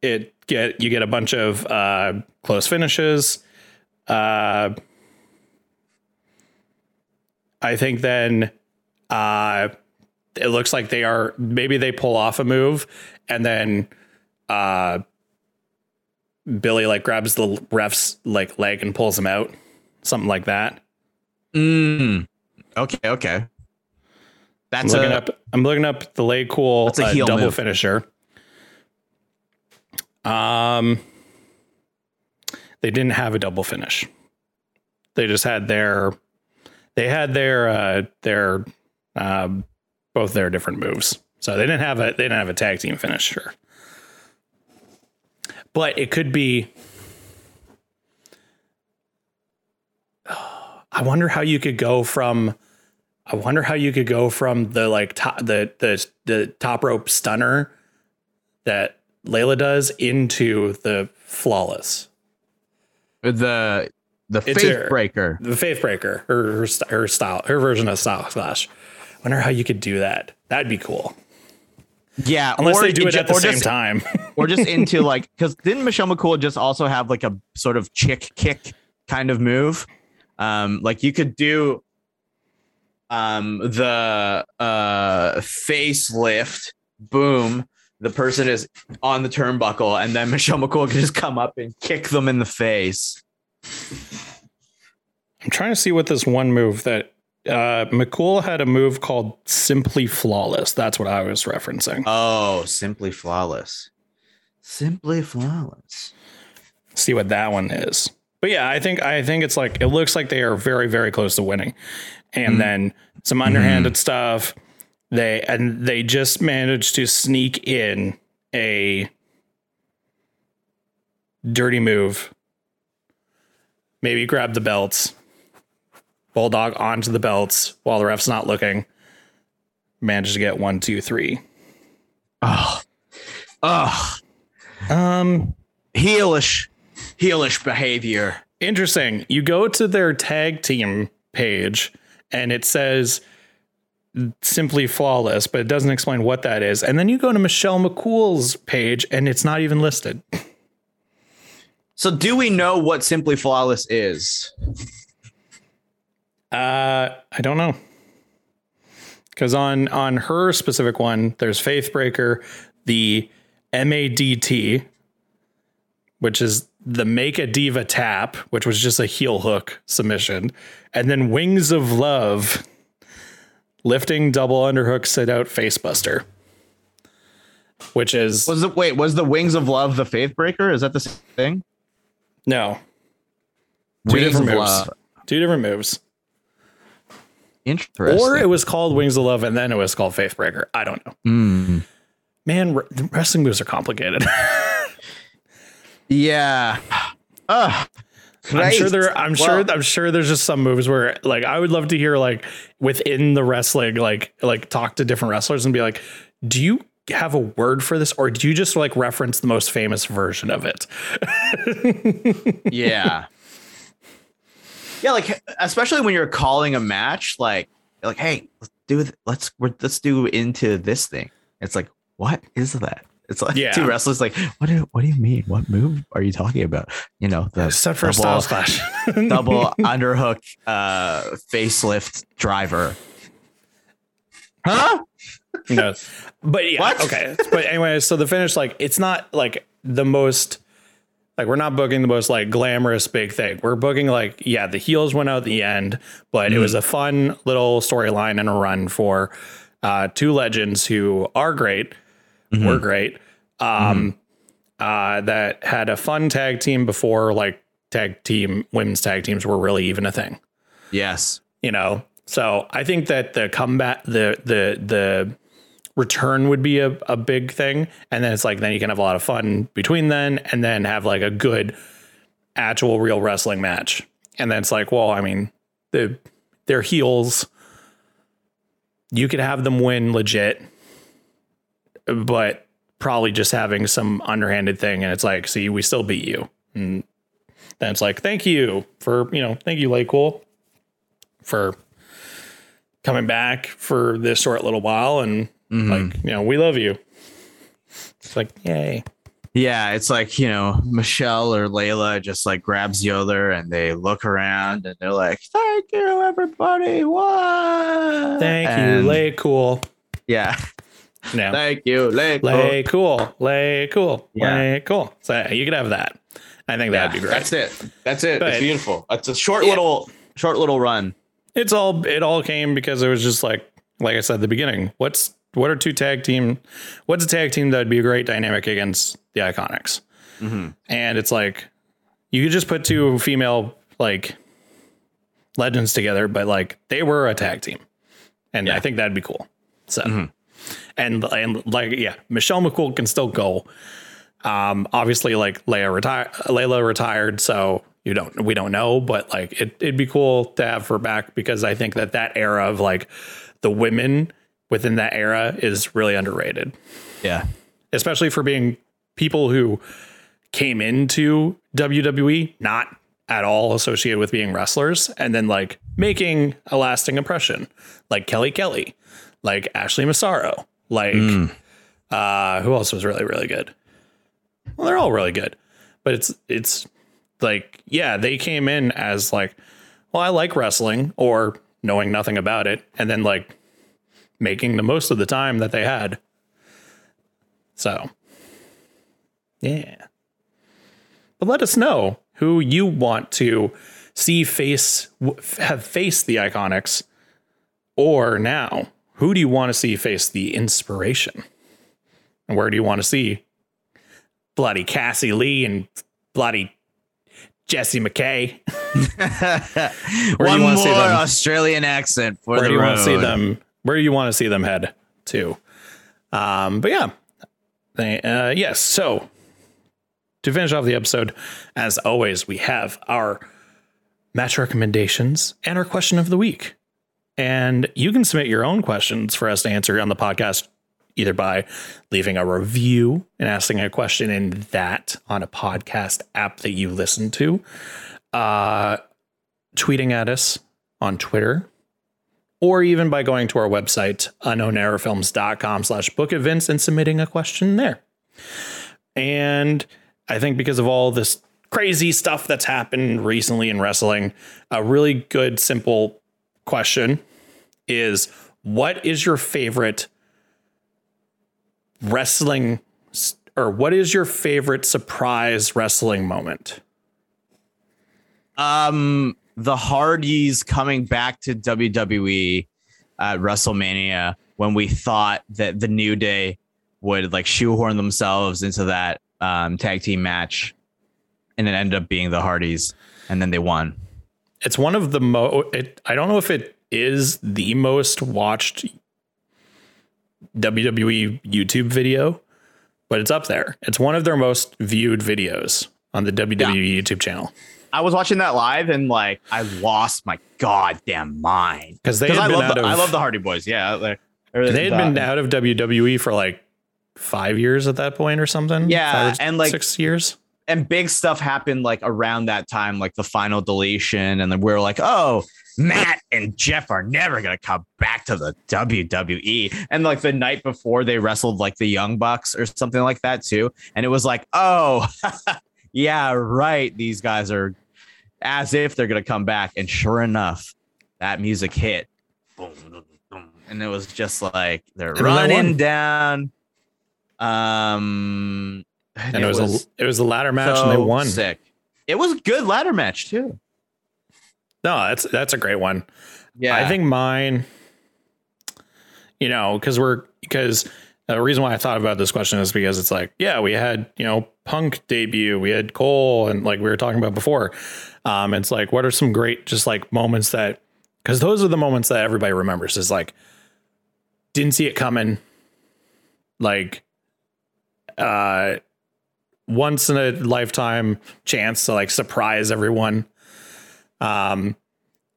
It get you get a bunch of uh close finishes. Uh I think then uh it looks like they are maybe they pull off a move and then uh Billie like grabs the ref's like leg and pulls him out. Something like that. Mm. Okay. Okay. I'm That's looking a, up I'm looking up the lay cool uh, double move. finisher. Um they didn't have a double finish. They just had their they had their uh their um both their different moves. So they didn't have a they didn't have a tag team finisher. But it could be [sighs] I wonder how you could go from I wonder how you could go from the like top the the the top rope stunner that Layla does into the flawless. the the It's faith a- breaker. The faith breaker, her her, her style, her version of Styles Clash. Wonder how you could do that. That'd be cool. Yeah. Unless they do it at the same just- time. [laughs] or just into [laughs] like because didn't Michelle McCool just also have like a sort of chick kick kind of move? Um, like you could do um the uh facelift, boom. The person is on the turnbuckle, and then Michelle McCool can just come up and kick them in the face. I'm trying to see what this one move that uh, McCool had a move called Simply Flawless. That's what I was referencing. Oh, simply flawless. Simply flawless. see what that one is. But yeah, I think I think it's like it looks like they are very very close to winning, and then some underhanded stuff. They and they just managed to sneak in a dirty move. Maybe grab the belts, bulldog onto the belts while the ref's not looking. Managed to get one, two, three. Oh, Ugh, Um, heelish, heelish behavior. interesting. You go to their tag team page and it says simply flawless, but it doesn't explain what that is. And then you go to Michelle McCool's page and it's not even listed. So, do we know what Simply Flawless is? Uh, I don't know. Because on on her specific one, there's Faithbreaker, the MADT, which is the Make a Diva tap, which was just a heel hook submission, and then Wings of Love, lifting double underhook sit out facebuster, which is Was it wait? Was the Wings of Love the Faith Breaker? Is that the same thing? no two Wings different moves, Love. two different moves, Interesting. or it was called Wings of Love and then it was called Faithbreaker. I don't know. Mm. Man, wrestling moves are complicated. [laughs] Yeah. [sighs] Ugh. I'm sure there. I'm Well, sure. I'm sure there's just some moves where, like, I would love to hear, like, within the wrestling, like, like talk to different wrestlers and be like, do you have a word for this, or do you just like reference the most famous version of it? [laughs] yeah. Yeah, like especially when you're calling a match, like like, hey, let's do th- let's let's do into this thing. It's like, what is that? It's like [laughs] Yeah. two wrestlers like, what do what do you mean? What move are you talking about? You know, the Except for a double, Styles Clash. [laughs] double underhook uh facelift driver. Huh? no, but yeah, What? okay. But anyway, so the finish, like, it's not like the most. Like we're not booking the most like glamorous big thing. We're booking like yeah, the heels went out at the end, but it was a fun little storyline and a run for uh, two legends who are great, were great. Um, uh, that had a fun tag team before like tag team women's tag teams were really even a thing. Yes. you know? So i think that the combat the the the return would be a, a big thing. And then it's like then you can have a lot of fun between then and then have like a good actual real wrestling match. And then it's like well i mean the their heels you could have them win legit but probably just having some underhanded thing and it's like see we still beat you and then it's like thank you for you know thank you LayCool for coming back for this short little while and mm-hmm. like you know we love you it's like yay Yeah, it's like, you know, Michelle or Layla just like grabs the other and they look around and they're like, thank you, everybody. What? thank And- you lay cool Yeah. [laughs] no [laughs] Thank you, Lay. lay cool lay cool Yeah. lay cool so you could have that i think that'd be great That's it. That's it. But- it's beautiful. It's a short Yeah. little, short little run. it's all it all came because it was just like like i said at the beginning what's what are two tag team what's a tag team that would be a great dynamic against the iconics mm-hmm. and it's like you could just put two female like legends together but like they were a tag team and i think that'd be cool so mm-hmm. And and like yeah michelle mccool can still go. Um obviously like leia retired layla retired so you don't we don't know but like it, it'd be cool to have her back because i think that that era of like the women within that era is really underrated. Yeah. especially for being people who came into WWE not at all associated with being wrestlers and then like making a lasting impression. Like Kelly Kelly like Ashley Massaro. Like uh who else was really really good? Well they're all really good but it's it's like yeah they came in as like well I like wrestling or knowing nothing about it and then like making the most of the time that they had. So, yeah. But let us know who you want to see face have faced the iconics, or now who do you want to see face the inspiration, and where do you want to see bloody Cassie Lee and bloody Jessie McKay? [laughs] Where do One more see them? Australian accent for where the do you want to see them? Where do you want to see them head to? Um but yeah. They, uh yes so to finish off the episode as always we have our match recommendations and our question of the week and you can submit your own questions for us to answer on the podcast either by leaving a review and asking a question in that on a podcast app that you listen to, uh, tweeting at us on Twitter, or even by going to our website, unknownerrorfilms.com slash book events and submitting a question there. And I think because of all this crazy stuff that's happened recently in wrestling, a really good, simple question is what is your favorite wrestling or what is your favorite surprise wrestling moment? Um, the Hardys coming back to WWE at WrestleMania when we thought that the New Day would like shoehorn themselves into that um, tag team match, and it ended up being the Hardys, and then they won. It's one of the mo. It, I don't know if it is the most watched WWE YouTube video, but it's up there. It's one of their most viewed videos on the WWE yeah. YouTube channel. I was watching that live and like I lost my goddamn mind because they had I love the, of I love the Hardy Boys. Yeah, they they'd been out of WWE for like five years at that point or something. Yeah, and like six years. And big stuff happened like around that time, like the final deletion, and then we are like, oh, Matt and Jeff are never gonna come back to the WWE. And like the night before they wrestled like the Young Bucks or something like that too. And it was like, oh, [laughs] yeah, right. These guys are as if they're gonna come back. And sure enough, that music hit. And it was just like they're and running down. Um and, and it, was, was, a it was a ladder match so and they won. Sick. It was a good ladder match too. No, that's that's a great one. Yeah, I think mine. You know, because we're because the reason why I thought about this question is because it's like, yeah, we had you know Punk debut, we had Cole, and like we were talking about before. Um, it's like, what are some great just like moments that because those are the moments that everybody remembers is like didn't see it coming, like uh once in a lifetime chance to like surprise everyone um,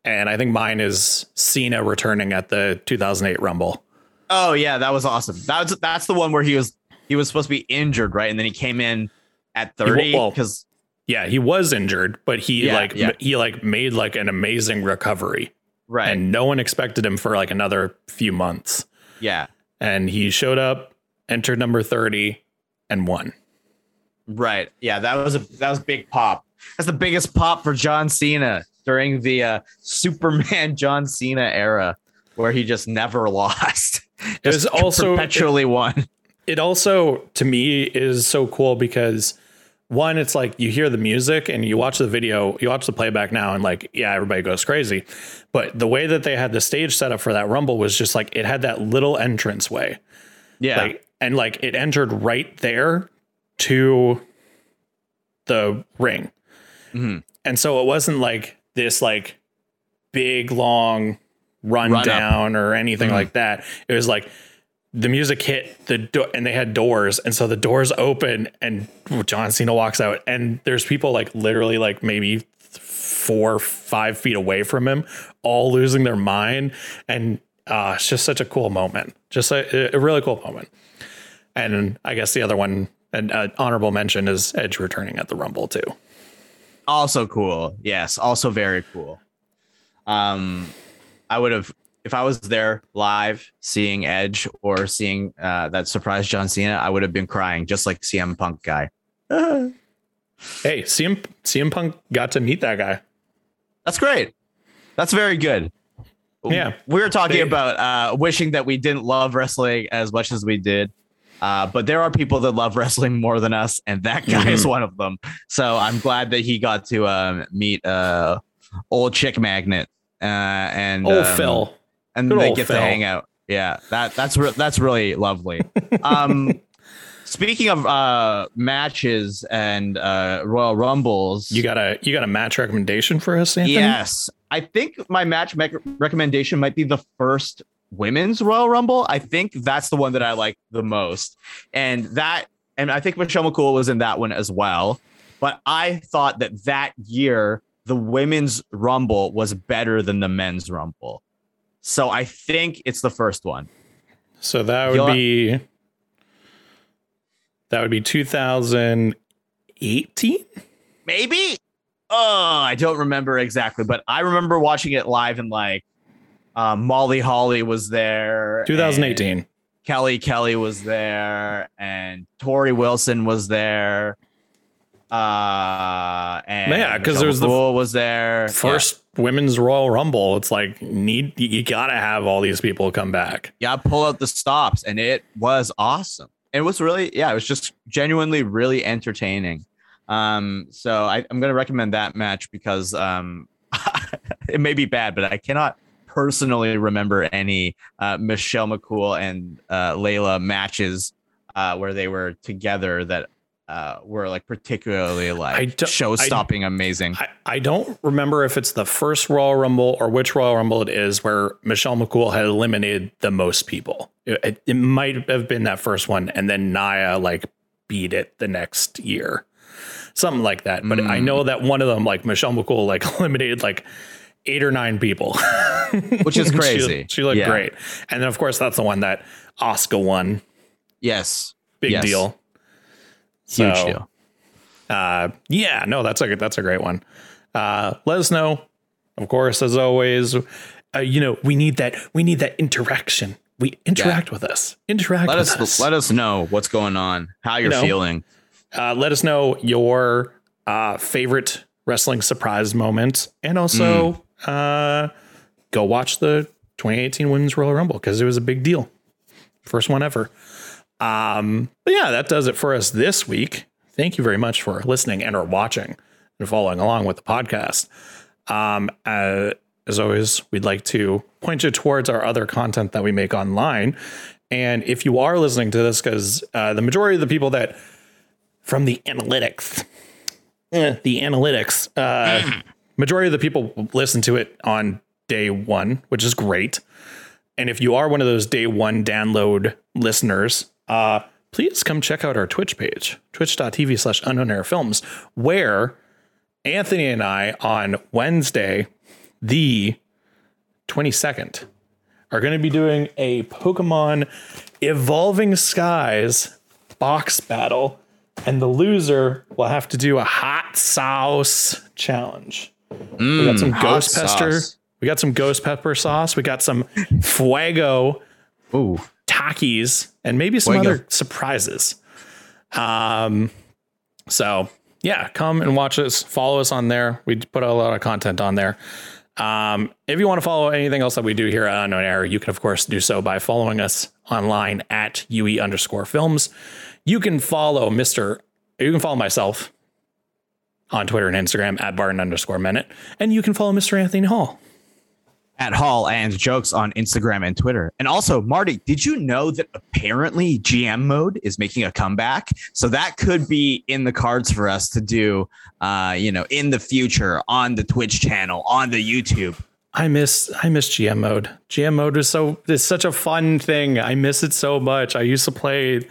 and I think mine is Cena returning at the 2008 Rumble. Oh yeah, that was awesome. That's that's the one where he was he was supposed to be injured, right? And then he came in at 30 because well, yeah, he was injured, but he yeah, like yeah. he like made like an amazing recovery. Right. And no one expected him for like another few months. Yeah. And he showed up, entered number 30 and won. Right. Yeah, that was a that was big pop. That's the biggest pop for John Cena during the uh, Superman [laughs] John Cena era, where he just never [laughs] lost. It was also perpetually it, won. It also, to me, is so cool because one, it's like you hear the music and you watch the video, you watch the playback now, and like, yeah, everybody goes crazy. But the way that they had the stage set up for that Rumble was just like it had that little entrance way. Yeah. Like, and like it entered right there to the ring. Mm-hmm. And so it wasn't like this like big long rundown Run or anything mm-hmm. like that. It was like the music hit the door and they had doors and so the doors open and John Cena walks out and there's people like literally like maybe four five feet away from him all losing their mind and uh, it's just such a cool moment just a, a really cool moment and I guess the other one an uh, honorable mention is Edge returning at the Rumble too also cool. Yes, also very cool. Um, I would have if I was there live seeing Edge or seeing uh, that surprise John Cena, I would have been crying just like CM Punk guy. [laughs] hey, CM CM Punk got to meet that guy. That's great. That's very good. Yeah, we were talking they, about uh, wishing that we didn't love wrestling as much as we did. Uh, but there are people that love [laughs] wrestling more than us, and that guy mm-hmm. is one of them. So I'm glad that he got to um, meet uh, old chick magnet uh, and old um, Phil, and Good they get Phil. to hang out. Yeah, that that's re- that's really lovely. Um, [laughs] speaking of uh, matches and uh, Royal Rumbles, you got a you got a match recommendation for us, Anthony? Yes, I think my match me- recommendation might be the first women's Royal Rumble, I think that's the one that I like the most. And that, and I think Michelle McCool was in that one as well. But I thought that that year, the women's Rumble was better than the men's Rumble. So I think it's the first one. So that would You'll, be That would be 2018. Maybe. Oh, I don't remember exactly, but I remember watching it live and like um, Molly Holly was there. 2018. Kelly Kelly was there, and Torrie Wilson was there. Uh, and Yeah, 'cause there's the was there. First women's Royal Rumble. It's like need you gotta have all these people come back. yeah, pull out the stops, and it was awesome. It was really, yeah, it was just genuinely really entertaining. Um, so I, I'm gonna recommend that match because um, [laughs] it may be bad, but I cannot personally remember any uh, Michelle McCool and uh, Layla matches uh, where they were together that uh, were like particularly like show stopping amazing. I, I don't remember if it's the first Royal Rumble or which Royal Rumble it is where Michelle McCool had eliminated the most people. It, it, it might have been that first one, and then Nia like beat it the next year, something like that. But I know that one of them, like Michelle McCool, like [laughs] eliminated like eight or nine people, [laughs] Which is [laughs] crazy. She, looked Yeah. great, and then of course that's the one that Asuka won. yes, Big Yes. deal. huge So, deal. uh yeah no that's a that's a great one uh let us know of course as always uh, you know we need that we need that interaction we interact with us interact Let with us, us let us know what's going on, how you're know, feeling. uh, let us know your uh favorite wrestling surprise moment and also uh go watch the 2018 women's royal rumble because it was a big deal. First one ever. Um but yeah that does it for us this week. Thank you very much for listening and or watching and following along with the podcast. Um uh, as always we'd like to point you towards our other content that we make online. And if you are listening to this because uh, the majority of the people that from the analytics eh, the analytics uh majority of the people listen to it on day one which is great and if you are one of those day one download listeners, uh, please come check out our Twitch page, twitch.tv slash unknown films, where Anthony and I on Wednesday, the 22nd, are going to be doing a Pokemon Evolving Skies box battle. And the loser will have to do a hot sauce challenge. We got some ghost pester. We got some ghost pepper sauce. We got some fuego Ooh, Takis and maybe some Fuego. other surprises. Um, so yeah, come and watch us. Follow us on there. We put a lot of content on there. Um, if you want to follow anything else that we do here at Unknown Error, you can of course do so by following us online at UE underscore films. You can follow Mr. You can follow myself on Twitter and Instagram at Barton underscore minute, and you can follow Mr. Anthony Hall. at Hall and jokes on Instagram and Twitter. And also, Marty, did you know that apparently GM mode is making a comeback? So that could be in the cards for us to do, uh, you know, in the future on the Twitch channel, on the YouTube. I miss I miss GM mode. GM mode was so it's such a fun thing. I miss it so much. I used to play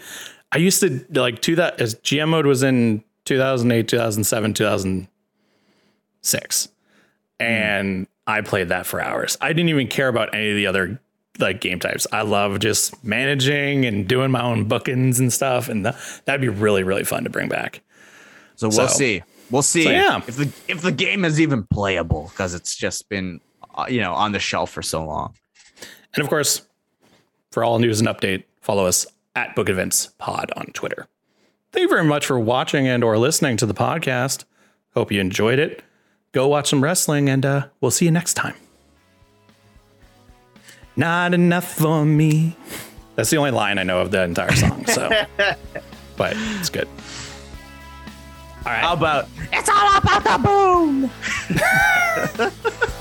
I used to like to that as GM mode was in 2008, 2007, 2006. And I played that for hours. I didn't even care about any of the other like game types. I love just managing and doing my own bookings and stuff and th- that'd be really really fun to bring back. So we'll So- see. We'll see So, yeah. if the if the game is even playable because it's just been, uh, you know, on the shelf for so long. And of course, for all news and update, follow us at Book Events Pod on Twitter. Thank you very much for watching and or listening to the podcast. Hope you enjoyed it. Go watch some wrestling and uh, we'll see you next time. Not enough for me. That's the only line I know of the entire song. So, [laughs] but it's good. All right. How about it's all about the boom? [laughs]